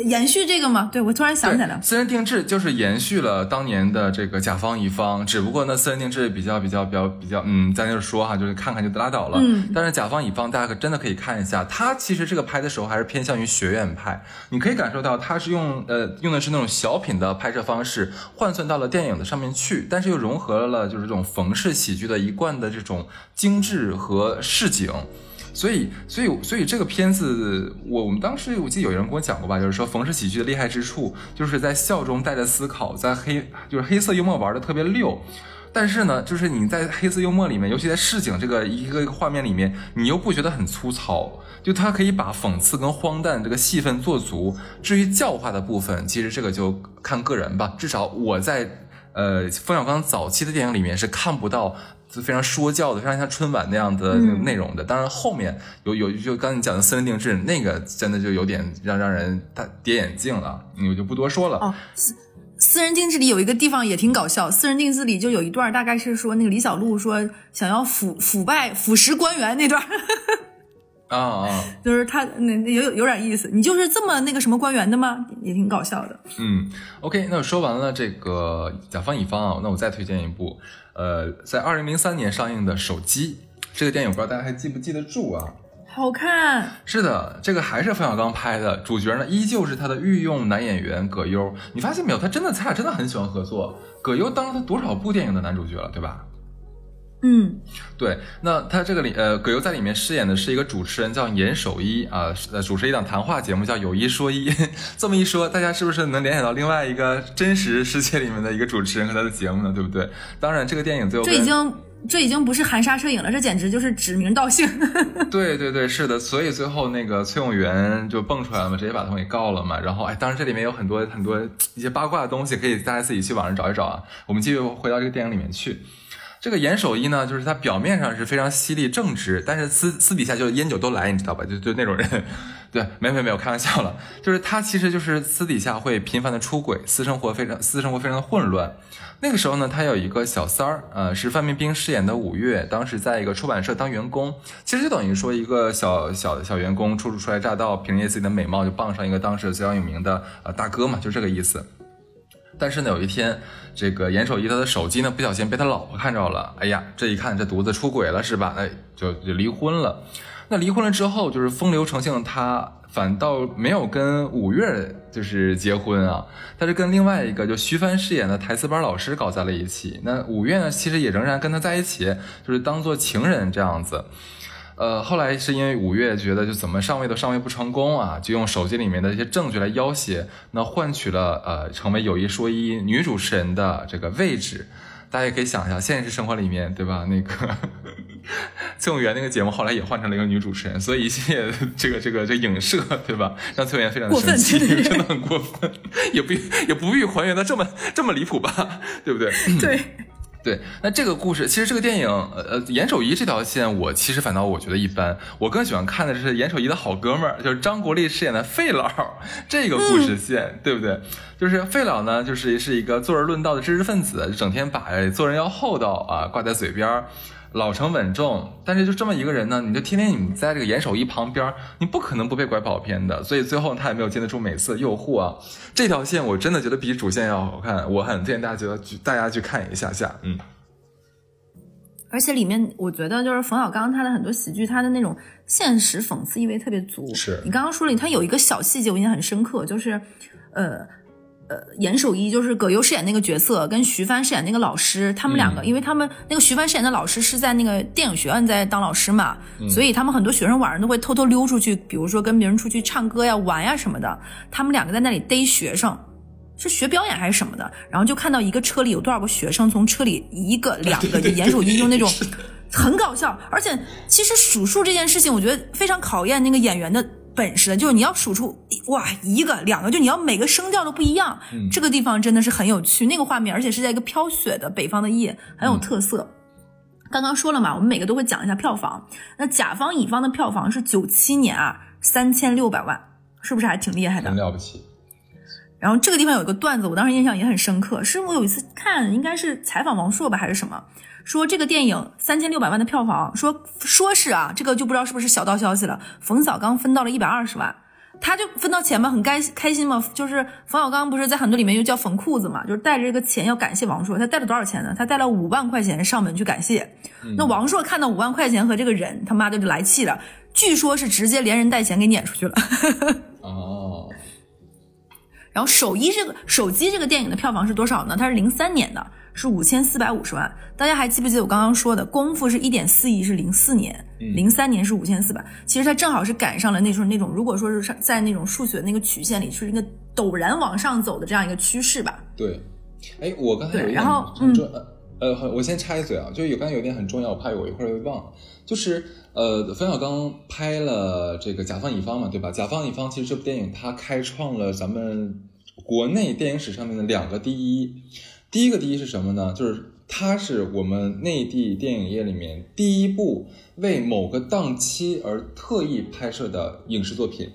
[SPEAKER 2] 延续这个吗？对，我突然想起来了，。
[SPEAKER 1] 私人定制就是延续了当年的这个甲方乙方，只不过呢，私人定制比较比较比较比较，嗯，咱就是说哈，就是看看就拉倒了。
[SPEAKER 2] 嗯
[SPEAKER 1] 但是甲方乙方大家可真的可以看一下，他其实这个拍的时候还是偏向于学院派，你可以感受到他是用呃用的是那种小品的拍摄方式换算到了电影的上面去，但是又融合了就是这种冯氏喜剧的一贯的这种精致和市井。所以，所以，所以这个片子，我我们当时我记得有人跟我讲过吧，就是说冯氏喜剧的厉害之处，就是在笑中带着思考，在黑就是黑色幽默玩的特别溜。但是呢，就是你在黑色幽默里面，尤其在市井这个一个一个画面里面，你又不觉得很粗糙，就它可以把讽刺跟荒诞这个戏份做足。至于教化的部分，其实这个就看个人吧。至少我在呃冯小刚早期的电影里面是看不到非常说教的，非常像春晚那样的那个内容的。当然后面有有就刚才你讲的私人定制，那个真的就有点让让人大跌眼镜了，嗯我就不多说了。
[SPEAKER 2] 哦，私私人定制里有一个地方也挺搞笑，私人定制里就有一段，大概是说那个李小璐说想要腐腐败腐蚀官员那段，[LAUGHS]
[SPEAKER 1] 啊啊，[LAUGHS]
[SPEAKER 2] 就是他那那有有有点意思。你就是这么那个什么官员的吗？也挺搞笑的。
[SPEAKER 1] 嗯，OK，那我说完了这个甲方乙方啊，那我再推荐一部，呃，在二零零三年上映的《手机》这个电影，不知道大家还记不记得住啊？
[SPEAKER 2] 好看，
[SPEAKER 1] 是的，这个还是冯小刚拍的，主角呢依旧是他的御用男演员葛优。你发现没有？他真的，他俩真的很喜欢合作。葛优当了他多少部电影的男主角了，对吧？
[SPEAKER 2] 嗯，
[SPEAKER 1] 对，那他这个里，呃，葛优在里面饰演的是一个主持人，叫严守一啊，是呃，主持一档谈话节目叫《有一说一》。[LAUGHS] 这么一说，大家是不是能联想到另外一个真实世界里面的一个主持人和他的节目呢？对不对？当然，这个电影最后
[SPEAKER 2] 这已经这已经不是含沙射影了，这简直就是指名道姓。[LAUGHS]
[SPEAKER 1] 对对对，是的，所以最后那个崔永元就蹦出来了嘛，直接把他们给告了嘛。然后哎，当然这里面有很多很多一些八卦的东西，可以大家自己去网上找一找啊。我们继续回到这个电影里面去。这个严守一呢，就是他表面上是非常犀利正直，但是私私底下就烟酒都来，你知道吧？就就那种人。对，没没没有，开玩笑了。就是他其实就是私底下会频繁的出轨，私生活非常私生活非常的混乱。那个时候呢，他有一个小三儿，呃，是范冰冰饰演的五月，当时在一个出版社当员工，其实就等于说一个小小小员工初初来乍到，凭借自己的美貌就傍上一个当时非常有名的呃大哥嘛，就这个意思。但是呢，有一天，这个严守一他的手机呢不小心被他老婆看着了，哎呀，这一看这犊子出轨了是吧？哎，就就离婚了。那离婚了之后，就是风流成性，他反倒没有跟五月就是结婚啊，他是跟另外一个就徐帆饰演的台词班老师搞在了一起。那五月呢，其实也仍然跟他在一起，就是当做情人这样子。呃，后来是因为五月觉得就怎么上位都上位不成功啊，就用手机里面的一些证据来要挟，那换取了呃成为有一说一女主持人的这个位置。大家也可以想一下，现实生活里面，对吧？那个崔永元那个节目后来也换成了一个女主持人，所以一系列这个这个这影射，对吧？让崔永元非常的生气，真的很过分，也不也不必还原的这么这么离谱吧？对不对？
[SPEAKER 2] 对。
[SPEAKER 1] 对，那这个故事其实这个电影，呃呃，严守一这条线，我其实反倒我觉得一般，我更喜欢看的是严守一的好哥们儿，就是张国立饰演的费老这个故事线，对不对？就是费老呢，就是是一个坐而论道的知识分子，整天把做人要厚道啊挂在嘴边儿。老成稳重，但是就这么一个人呢，你就天天你在这个严守一旁边，你不可能不被拐跑偏的。所以最后他也没有经得住美色诱惑啊。这条线我真的觉得比主线要好看，我很推荐大家觉得大家去看一下下，嗯。
[SPEAKER 2] 而且里面我觉得就是冯小刚他的很多喜剧，他的那种现实讽刺意味特别足。
[SPEAKER 1] 是
[SPEAKER 2] 你刚刚说了，他有一个小细节我印象很深刻，就是呃。呃，严守一就是葛优饰演那个角色，跟徐帆饰演那个老师，他们两个，因为他们那个徐帆饰演的老师是在那个电影学院在当老师嘛，所以他们很多学生晚上都会偷偷溜出去，比如说跟别人出去唱歌呀、玩呀什么的。他们两个在那里逮学生，是学表演还是什么的？然后就看到一个车里有多少个学生，从车里一个、两个，就严守一用那种 [LAUGHS] 很搞笑，而且其实数数这件事情，我觉得非常考验那个演员的。本事的，就是你要数出哇一个两个，就你要每个声调都不一样。这个地方真的是很有趣，那个画面，而且是在一个飘雪的北方的夜，很有特色。刚刚说了嘛，我们每个都会讲一下票房。那甲方乙方的票房是九七年啊，三千六百万，是不是还挺厉害的？
[SPEAKER 1] 很了不起。
[SPEAKER 2] 然后这个地方有一个段子，我当时印象也很深刻，是我有一次看，应该是采访王朔吧，还是什么？说这个电影三千六百万的票房，说说是啊，这个就不知道是不是小道消息了。冯小刚分到了一百二十万，他就分到钱嘛，很开开心嘛。就是冯小刚不是在很多里面又叫冯裤子嘛，就是带着这个钱要感谢王朔。他带了多少钱呢？他带了五万块钱上门去感谢。那王朔看到五万块钱和这个人，他妈的就来气了，据说是直接连人带钱给撵出去了。[LAUGHS] 哦。然后手一这个手机这个电影的票房是多少呢？它是零三年的。是五千四百五十万，大家还记不记得我刚刚说的功夫是一点四亿，是零四年，零三年是五千四百，其实它正好是赶上了那时候那种，如果说是在那种数学那个曲线里是一个陡然往上走的这样一个趋势吧。
[SPEAKER 1] 对，哎，我刚才有一
[SPEAKER 2] 点
[SPEAKER 1] 很重，呃，我先插一嘴啊，就有刚才有一点很重要，我怕我一会儿会忘，就是呃，冯小刚拍了这个甲方乙方嘛，对吧？甲方乙方其实这部电影它开创了咱们国内电影史上面的两个第一。第一个第一是什么呢？就是它是我们内地电影业里面第一部为某个档期而特意拍摄的影视作品。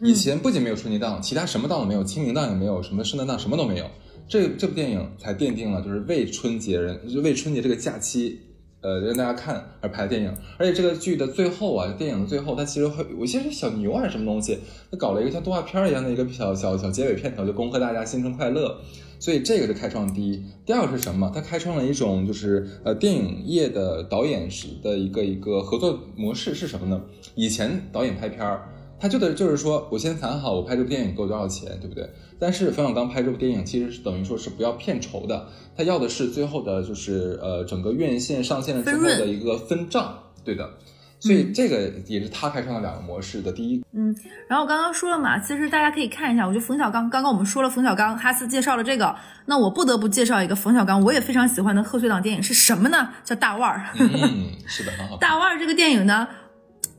[SPEAKER 1] 以前不仅没有春节档，其他什么档都没有，清明档也没有，什么圣诞档什么都没有。这这部电影才奠定了就是为春节人，就为春节这个假期，呃，让大家看而拍的电影。而且这个剧的最后啊，电影的最后，它其实会有一些小牛还是什么东西，它搞了一个像动画片一样的一个小小小结尾片头，就恭贺大家新春快乐。所以这个是开创第一，第二个是什么？它开创了一种就是呃电影业的导演时的一个一个合作模式是什么呢？以前导演拍片儿，他就得就是说我先谈好我拍这部电影给我多少钱，对不对？但是冯小刚拍这部电影其实是等于说是不要片酬的，他要的是最后的就是呃整个院线上线了之后的一个分账，对的。所以这个也是他开创了两个模式的第一。
[SPEAKER 2] 嗯，然后我刚刚说了嘛，其实大家可以看一下，我觉得冯小刚刚刚我们说了冯小刚，哈斯介绍了这个，那我不得不介绍一个冯小刚我也非常喜欢的贺岁档电影是什么呢？叫《大腕儿》。
[SPEAKER 1] 嗯，是的，很好。
[SPEAKER 2] 大腕儿这个电影呢，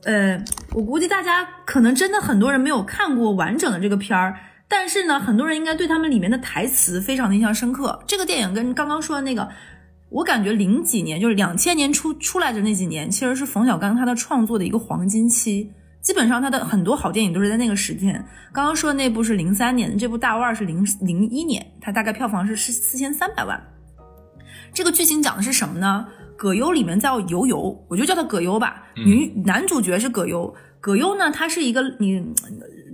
[SPEAKER 2] 呃，我估计大家可能真的很多人没有看过完整的这个片儿，但是呢，很多人应该对他们里面的台词非常的印象深刻。这个电影跟刚刚说的那个。我感觉零几年就是两千年出出来的那几年，其实是冯小刚他的创作的一个黄金期。基本上他的很多好电影都是在那个时间。刚刚说的那部是零三年，这部大腕是零零一年，它大概票房是是四千三百万。这个剧情讲的是什么呢？葛优里面叫尤尤，我就叫他葛优吧。女男主角是葛优，葛优呢，他是一个你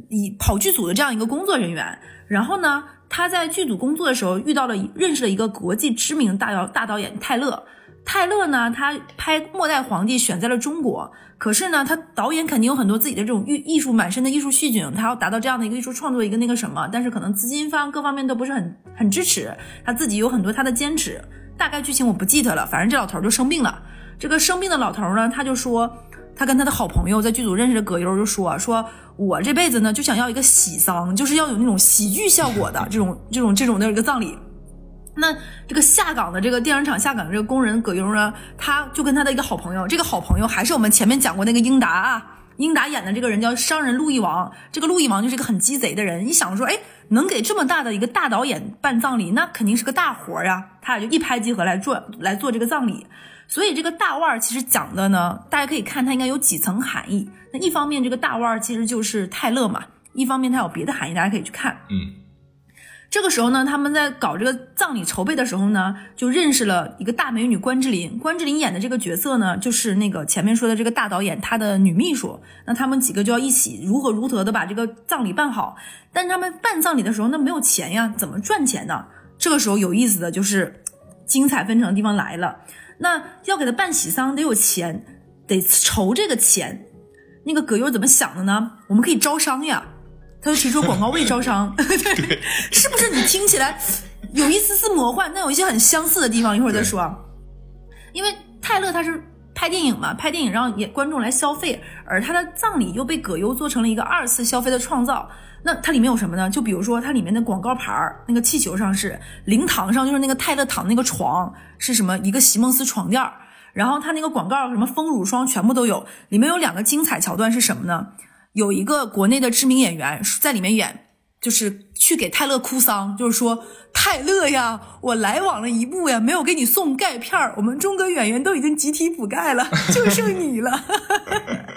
[SPEAKER 2] 以跑剧组的这样一个工作人员，然后呢。他在剧组工作的时候遇到了认识了一个国际知名大导大导演泰勒。泰勒呢，他拍《末代皇帝》选在了中国，可是呢，他导演肯定有很多自己的这种艺艺术满身的艺术细菌，他要达到这样的一个艺术创作一个那个什么，但是可能资金方各方面都不是很很支持，他自己有很多他的坚持。大概剧情我不记得了，反正这老头就生病了。这个生病的老头呢，他就说。他跟他的好朋友在剧组认识的葛优就说：“说我这辈子呢就想要一个喜丧，就是要有那种喜剧效果的 [LAUGHS] 这种这种这种的一个葬礼。那这个下岗的这个电影厂下岗的这个工人葛优呢，他就跟他的一个好朋友，这个好朋友还是我们前面讲过那个英达啊，英达演的这个人叫商人路易王。这个路易王就是一个很鸡贼的人。你想说，哎，能给这么大的一个大导演办葬礼，那肯定是个大活呀。他俩就一拍即合来做来做这个葬礼。”所以这个大腕儿其实讲的呢，大家可以看它应该有几层含义。那一方面，这个大腕儿其实就是泰勒嘛；一方面，它有别的含义，大家可以去看。
[SPEAKER 1] 嗯，
[SPEAKER 2] 这个时候呢，他们在搞这个葬礼筹备的时候呢，就认识了一个大美女关之琳。关之琳演的这个角色呢，就是那个前面说的这个大导演他的女秘书。那他们几个就要一起如何如何的把这个葬礼办好。但他们办葬礼的时候，那没有钱呀，怎么赚钱呢？这个时候有意思的就是精彩纷呈的地方来了。那要给他办喜丧得有钱，得筹这个钱。那个葛优怎么想的呢？我们可以招商呀，他就提出广告位招商，[LAUGHS] 对，是不是？你听起来有一丝丝魔幻，但有一些很相似的地方，一会儿再说。因为泰勒他是拍电影嘛，拍电影让也观众来消费，而他的葬礼又被葛优做成了一个二次消费的创造。那它里面有什么呢？就比如说它里面的广告牌儿，那个气球上是灵堂上就是那个泰勒躺那个床是什么？一个席梦思床垫儿。然后它那个广告什么丰乳霜全部都有。里面有两个精彩桥段是什么呢？有一个国内的知名演员在里面演，就是去给泰勒哭丧，就是说泰勒呀，我来晚了一步呀，没有给你送钙片儿，我们中国演员都已经集体补钙了，[LAUGHS] 就剩你了。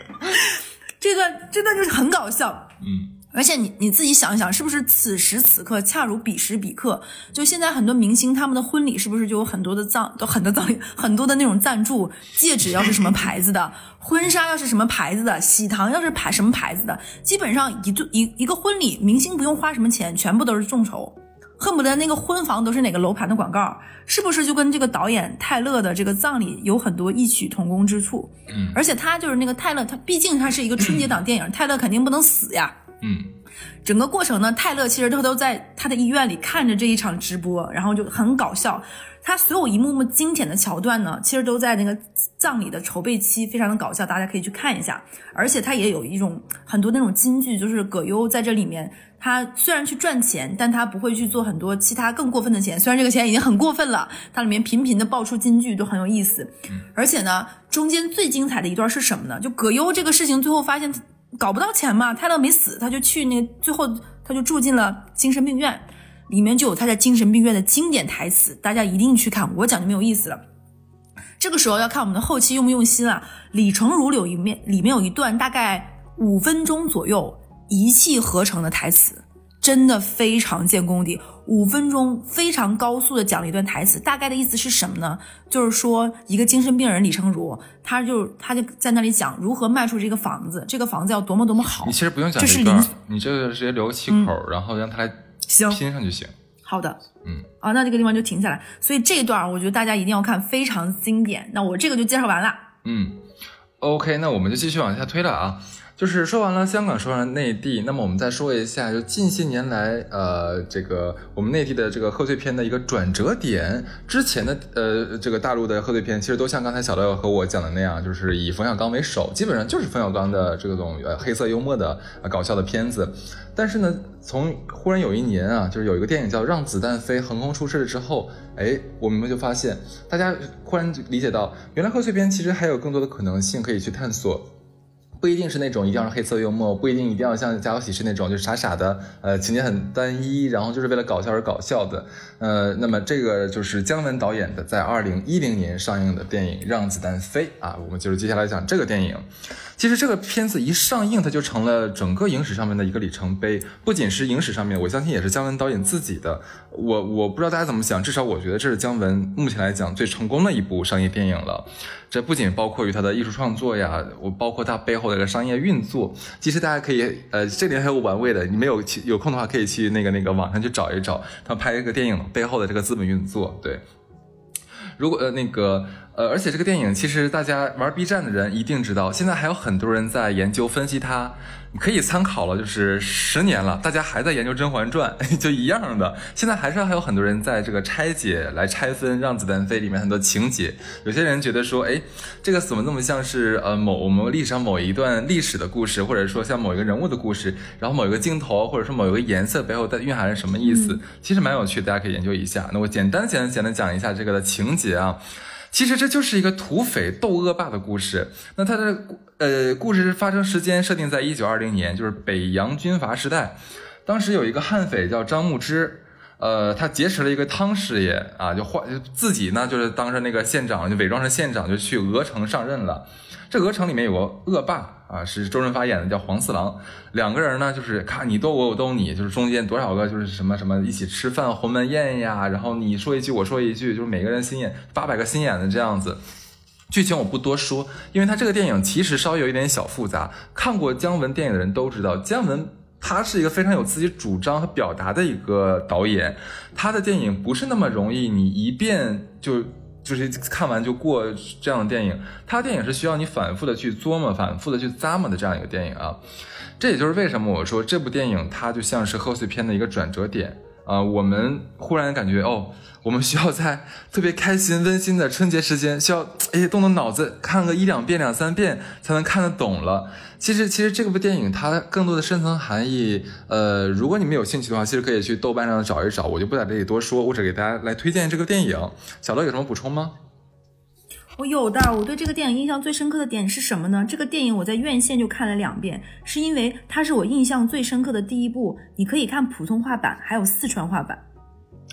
[SPEAKER 2] [LAUGHS] 这段这段就是很搞笑，
[SPEAKER 1] 嗯。
[SPEAKER 2] 而且你你自己想一想，是不是此时此刻恰如彼时彼刻？就现在很多明星他们的婚礼，是不是就有很多的葬，都很多葬礼，很多的那种赞助？戒指要是什么牌子的，婚纱要是什么牌子的，喜糖要是牌什么牌子的，基本上一对一一个婚礼，明星不用花什么钱，全部都是众筹，恨不得那个婚房都是哪个楼盘的广告，是不是就跟这个导演泰勒的这个葬礼有很多异曲同工之处？
[SPEAKER 1] 嗯，
[SPEAKER 2] 而且他就是那个泰勒，他毕竟他是一个春节档电影，泰勒肯定不能死呀。
[SPEAKER 1] 嗯，
[SPEAKER 2] 整个过程呢，泰勒其实他都在他的医院里看着这一场直播，然后就很搞笑。他所有一幕幕经典的桥段呢，其实都在那个葬礼的筹备期，非常的搞笑，大家可以去看一下。而且他也有一种很多那种金句，就是葛优在这里面，他虽然去赚钱，但他不会去做很多其他更过分的钱。虽然这个钱已经很过分了，它里面频频的爆出金句，都很有意思。而且呢，中间最精彩的一段是什么呢？就葛优这个事情最后发现。搞不到钱嘛，泰勒没死，他就去那最后他就住进了精神病院，里面就有他在精神病院的经典台词，大家一定去看，我讲就没有意思了。这个时候要看我们的后期用不用心啊。李成儒有一面里面有一段大概五分钟左右一气呵成的台词。真的非常见功底，五分钟非常高速的讲了一段台词，大概的意思是什么呢？就是说一个精神病人李成儒，他就他就在那里讲如何卖出这个房子，这个房子要多么多么好。
[SPEAKER 1] 你其实不用讲这段，你这个直接留个气口，然后让他来
[SPEAKER 2] 行
[SPEAKER 1] 拼上就行。
[SPEAKER 2] 好的，
[SPEAKER 1] 嗯，
[SPEAKER 2] 啊，那这个地方就停下来。所以这段我觉得大家一定要看，非常经典。那我这个就介绍完了。
[SPEAKER 1] 嗯，OK，那我们就继续往下推了啊。就是说完了香港，说完了内地，那么我们再说一下，就近些年来，呃，这个我们内地的这个贺岁片的一个转折点。之前的呃，这个大陆的贺岁片，其实都像刚才小乐和我讲的那样，就是以冯小刚为首，基本上就是冯小刚的这种呃黑色幽默的搞笑的片子。但是呢，从忽然有一年啊，就是有一个电影叫《让子弹飞》横空出世了之后，哎，我们就发现，大家忽然理解到，原来贺岁片其实还有更多的可能性可以去探索。不一定是那种一定要是黑色幽默，不一定一定要像《家有喜事》那种就是傻傻的，呃，情节很单一，然后就是为了搞笑而搞笑的。呃，那么这个就是姜文导演的在二零一零年上映的电影《让子弹飞》啊，我们就是接下来讲这个电影。其实这个片子一上映，它就成了整个影史上面的一个里程碑。不仅是影史上面，我相信也是姜文导演自己的。我我不知道大家怎么想，至少我觉得这是姜文目前来讲最成功的一部商业电影了。这不仅包括于他的艺术创作呀，我包括他背后的一个商业运作。其实大家可以，呃，这里还有玩味的，你没有有空的话，可以去那个那个网上去找一找，他拍一个电影背后的这个资本运作。对，如果呃那个。呃，而且这个电影其实大家玩 B 站的人一定知道，现在还有很多人在研究分析它，你可以参考了。就是十年了，大家还在研究《甄嬛传》，[LAUGHS] 就一样的。现在还是还有很多人在这个拆解、来拆分《让子弹飞》里面很多情节。有些人觉得说，哎，这个怎么那么像是呃某我们历史上某一段历史的故事，或者说像某一个人物的故事，然后某一个镜头或者说某一个颜色背后在蕴含着什么意思？其实蛮有趣，大家可以研究一下。那我简单简单简单讲一下这个的情节啊。其实这就是一个土匪斗恶霸的故事。那他的呃故事发生时间设定在一九二零年，就是北洋军阀时代。当时有一个悍匪叫张牧之，呃，他劫持了一个汤师爷啊，就换自己呢就是当上那个县长，就伪装成县长，就去鹅城上任了。这鹅城里面有个恶霸。啊，是周润发演的，叫黄四郎。两个人呢，就是看你逗我，我逗你，就是中间多少个就是什么什么一起吃饭鸿门宴呀，然后你说一句我说一句，就是每个人心眼八百个心眼的这样子。剧情我不多说，因为他这个电影其实稍微有一点小复杂。看过姜文电影的人都知道，姜文他是一个非常有自己主张和表达的一个导演，他的电影不是那么容易你一遍就。就是看完就过这样的电影，他电影是需要你反复的去琢磨、反复的去咂摸的这样一个电影啊。这也就是为什么我说这部电影它就像是贺岁片的一个转折点。啊，我们忽然感觉哦，我们需要在特别开心、温馨的春节时间，需要哎动动脑子，看个一两遍、两三遍才能看得懂了。其实，其实这部电影它更多的深层含义，呃，如果你们有兴趣的话，其实可以去豆瓣上找一找，我就不在这里多说，我只给大家来推荐这个电影。小乐有什么补充吗？
[SPEAKER 2] 我有的，我对这个电影印象最深刻的点是什么呢？这个电影我在院线就看了两遍，是因为它是我印象最深刻的第一部。你可以看普通话版，还有四川话版。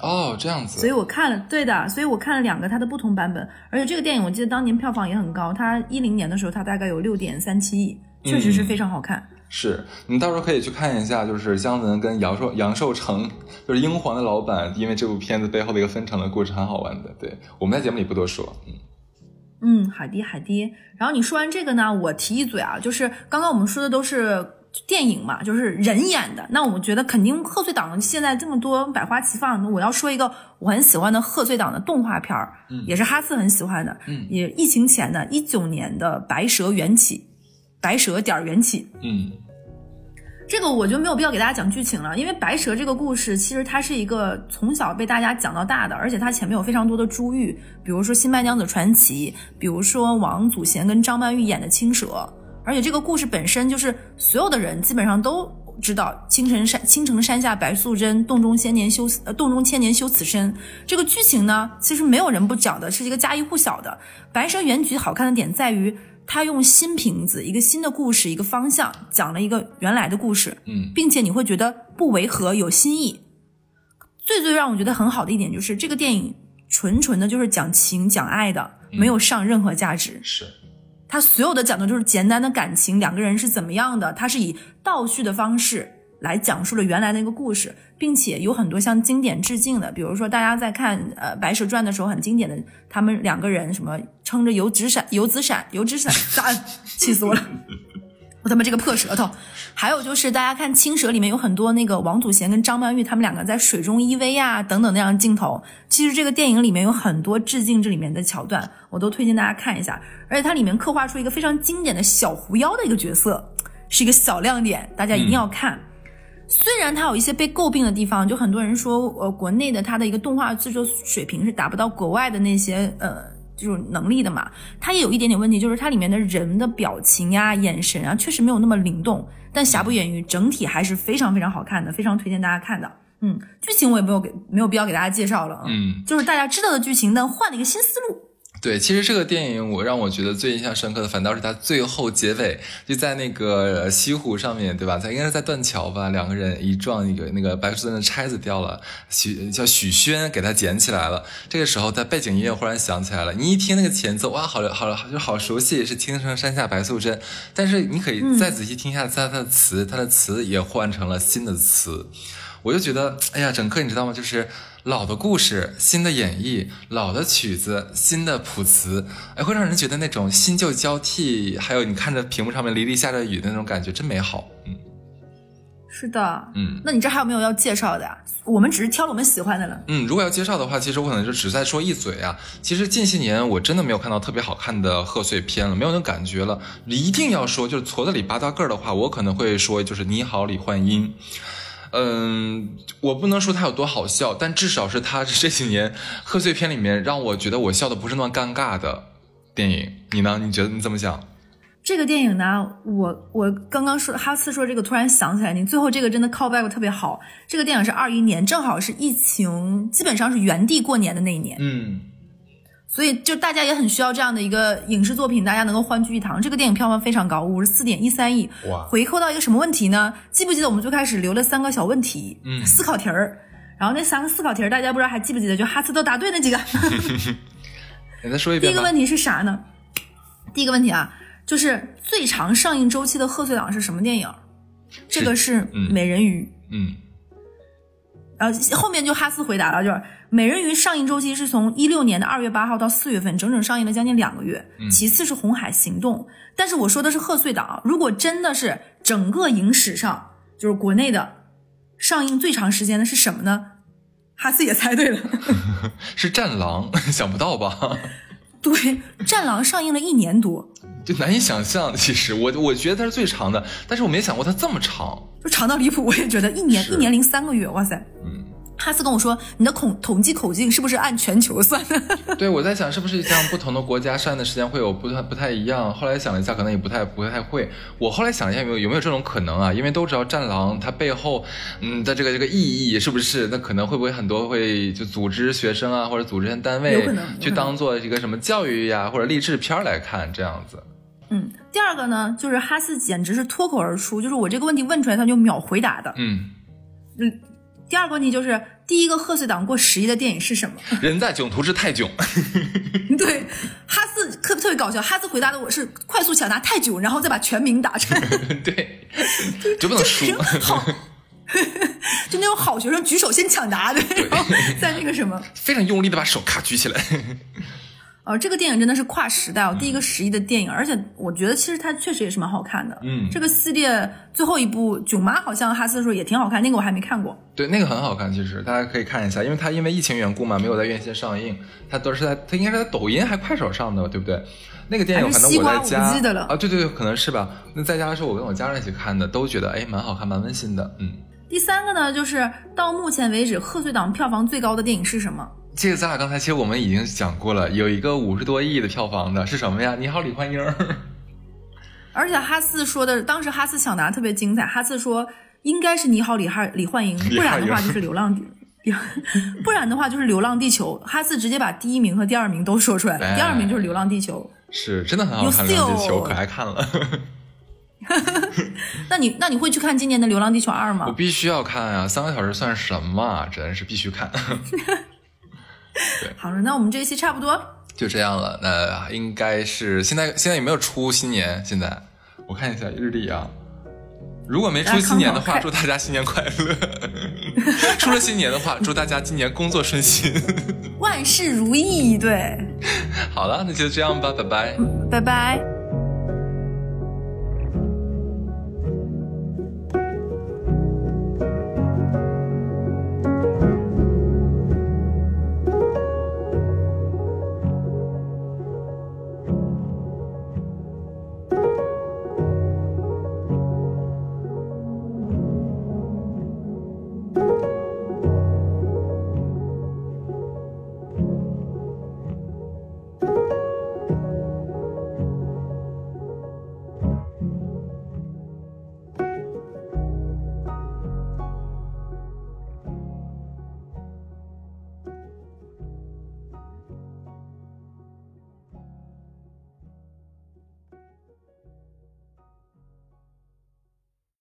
[SPEAKER 1] 哦，这样子。
[SPEAKER 2] 所以我看了，对的，所以我看了两个它的不同版本。而且这个电影我记得当年票房也很高，它一零年的时候它大概有六点三七亿，确实是非常好看。
[SPEAKER 1] 是你到时候可以去看一下，就是姜文跟杨寿杨寿成，就是英皇的老板，因为这部片子背后的一个分成的故事很好玩的。对，我们在节目里不多说，嗯。
[SPEAKER 2] 嗯，海迪海迪。然后你说完这个呢，我提一嘴啊，就是刚刚我们说的都是电影嘛，就是人演的。那我们觉得肯定贺岁档现在这么多百花齐放，我要说一个我很喜欢的贺岁档的动画片儿，也是哈斯很喜欢的，
[SPEAKER 1] 嗯，
[SPEAKER 2] 也疫情前的一九年的《白蛇缘起》，白蛇点缘起，
[SPEAKER 1] 嗯。
[SPEAKER 2] 这个我就没有必要给大家讲剧情了，因为白蛇这个故事其实它是一个从小被大家讲到大的，而且它前面有非常多的珠玉，比如说《新白娘子传奇》，比如说王祖贤跟张曼玉演的青蛇，而且这个故事本身就是所有的人基本上都知道，青城山青城山下白素贞，洞中千年修呃洞中千年修此身。这个剧情呢，其实没有人不讲的，是一个家喻户晓的。白蛇原局好看的点在于。他用新瓶子，一个新的故事，一个方向，讲了一个原来的故事，
[SPEAKER 1] 嗯，
[SPEAKER 2] 并且你会觉得不违和，有新意。最最让我觉得很好的一点就是，这个电影纯纯的就是讲情讲爱的，没有上任何价值。
[SPEAKER 1] 是，
[SPEAKER 2] 他所有的讲的就是简单的感情，两个人是怎么样的，他是以倒叙的方式。来讲述了原来那个故事，并且有很多向经典致敬的，比如说大家在看呃《白蛇传》的时候，很经典的，他们两个人什么撑着油纸伞、油纸伞、油纸伞，伞，[LAUGHS] 气死我了！我他妈这个破舌头。还有就是大家看《青蛇》里面有很多那个王祖贤跟张曼玉他们两个在水中依偎呀等等那样的镜头，其实这个电影里面有很多致敬这里面的桥段，我都推荐大家看一下。而且它里面刻画出一个非常经典的小狐妖的一个角色。是一个小亮点，大家一定要看。虽然它有一些被诟病的地方，就很多人说，呃，国内的它的一个动画制作水平是达不到国外的那些呃这种能力的嘛。它也有一点点问题，就是它里面的人的表情呀、眼神啊，确实没有那么灵动。但瑕不掩瑜，整体还是非常非常好看的，非常推荐大家看的。嗯，剧情我也没有给没有必要给大家介绍了，嗯，就是大家知道的剧情，但换了一个新思路。
[SPEAKER 1] 对，其实这个电影我让我觉得最印象深刻的，反倒是它最后结尾就在那个西湖上面对吧？在应该是在断桥吧，两个人一撞，一个那个白素贞的钗子掉了，许叫许宣给他捡起来了。这个时候，他背景音乐忽然响起来了，你一听那个前奏，哇，好好就好熟悉，是《青城山下白素贞》。但是你可以再仔细听一下他的词，他的词也换成了新的词。我就觉得，哎呀，整个你知道吗？就是老的故事，新的演绎，老的曲子，新的谱词，哎，会让人觉得那种新旧交替，还有你看着屏幕上面沥沥下着雨的那种感觉，真美好。嗯，
[SPEAKER 2] 是的，嗯，那你这还有没有要介绍的呀？我们只是挑了我们喜欢的了。
[SPEAKER 1] 嗯，如果要介绍的话，其实我可能就只在说一嘴啊。其实近些年我真的没有看到特别好看的贺岁片了，没有那种感觉了。一定要说就是矬子里拔大个儿的话，我可能会说就是你好，李焕英。嗯，我不能说它有多好笑，但至少是它这几年贺岁片里面让我觉得我笑的不是那么尴尬的电影。你呢？你觉得你怎么想？
[SPEAKER 2] 这个电影呢，我我刚刚说哈斯说这个，突然想起来，你最后这个真的 call back 特别好。这个电影是二一年，正好是疫情基本上是原地过年的那一年。
[SPEAKER 1] 嗯。
[SPEAKER 2] 所以，就大家也很需要这样的一个影视作品，大家能够欢聚一堂。这个电影票房非常高，五十四点一三亿。
[SPEAKER 1] 哇！
[SPEAKER 2] 回扣到一个什么问题呢？记不记得我们最开始留了三个小问题？嗯，思考题儿。然后那三个思考题儿，大家不知道还记不记得？就哈斯都答对那几个。
[SPEAKER 1] 你 [LAUGHS] 再说一遍。
[SPEAKER 2] 第一个问题是啥呢？第一个问题啊，就是最长上映周期的贺岁档是什么电影？这个是《美人鱼》。
[SPEAKER 1] 嗯。
[SPEAKER 2] 然后后面就哈斯回答了，就是。美人鱼上映周期是从一六年的二月八号到四月份，整整上映了将近两个月。其次是红海行动，但是我说的是贺岁档。如果真的是整个影史上，就是国内的上映最长时间的是什么呢？哈斯也猜对了，[LAUGHS]
[SPEAKER 1] 是战狼，想不到吧？
[SPEAKER 2] 对，战狼上映了一年多，[LAUGHS]
[SPEAKER 1] 就难以想象。其实我我觉得它是最长的，但是我没想过它这么长，
[SPEAKER 2] 就长到离谱。我也觉得一年一年零三个月，哇塞，嗯。哈斯跟我说：“你的统统计口径是不是按全球算的？” [LAUGHS]
[SPEAKER 1] 对，我在想是不是像不同的国家上映的时间会有不太不太一样。后来想了一下，可能也不太不太会。我后来想一下，有没有有没有这种可能啊？因为都知道《战狼》它背后，嗯的这个这个意义是不是？那可能会不会很多会就组织学生啊，或者组织单位去当做一个什么教育呀或者励志片来看这样子？
[SPEAKER 2] 嗯，第二个呢，就是哈斯简直是脱口而出，就是我这个问题问出来他就秒回答的。
[SPEAKER 1] 嗯
[SPEAKER 2] 嗯。第二个问题就是，第一个贺岁档过十亿的电影是什么？[LAUGHS]
[SPEAKER 1] 人在囧途之泰囧。[LAUGHS]
[SPEAKER 2] 对，哈斯特特别搞笑，哈斯回答的我是快速抢答泰囧，然后再把全名打出来。[LAUGHS]
[SPEAKER 1] 对，就不能输。
[SPEAKER 2] 好，就那种好学生举手先抢答，对，然后再那个什么，
[SPEAKER 1] 非常用力的把手卡举起来。
[SPEAKER 2] 呃，这个电影真的是跨时代哦，第一个十亿的电影，而且我觉得其实它确实也是蛮好看的。
[SPEAKER 1] 嗯，
[SPEAKER 2] 这个系列最后一部《囧妈》好像哈斯说也挺好看，那个我还没看过。
[SPEAKER 1] 对，那个很好看，其实大家可以看一下，因为它因为疫情缘故嘛，没有在院线上映，它都是在它应该是在抖音还快手上的，对不对？那个电影反正我在家啊，对对对，可能是吧。那在家的时候我跟我家人一起看的，都觉得哎蛮好看，蛮温馨的。嗯。
[SPEAKER 2] 第三个呢，就是到目前为止贺岁档票房最高的电影是什么？
[SPEAKER 1] 这个咱俩刚才其实我们已经讲过了，有一个五十多亿的票房的是什么呀？你好，李焕英。[LAUGHS]
[SPEAKER 2] 而且哈斯说的，当时哈斯抢答特别精彩。哈斯说应该是你好，李汉李焕英，不然的话就是流浪，[LAUGHS] 不然的话就是流浪地球。哈斯直接把第一名和第二名都说出来了，第二名就是流浪地球，
[SPEAKER 1] 是真的很好看，流浪地球可爱看了。[LAUGHS]
[SPEAKER 2] 那你那你会去看今年的流浪地球二吗？
[SPEAKER 1] 我必须要看啊，三个小时算什么？真是必须看。
[SPEAKER 2] 好了，那我们这一期差不多
[SPEAKER 1] 就这样了。那应该是现在现在有没有出新年？现在我看一下日历啊，如果没出新年的话，祝大家新年快乐；[LAUGHS] 出了新年的话，[LAUGHS] 祝大家今年工作顺心，
[SPEAKER 2] 万事如意。对，[LAUGHS]
[SPEAKER 1] 好了，那就这样吧，拜拜，
[SPEAKER 2] 拜拜。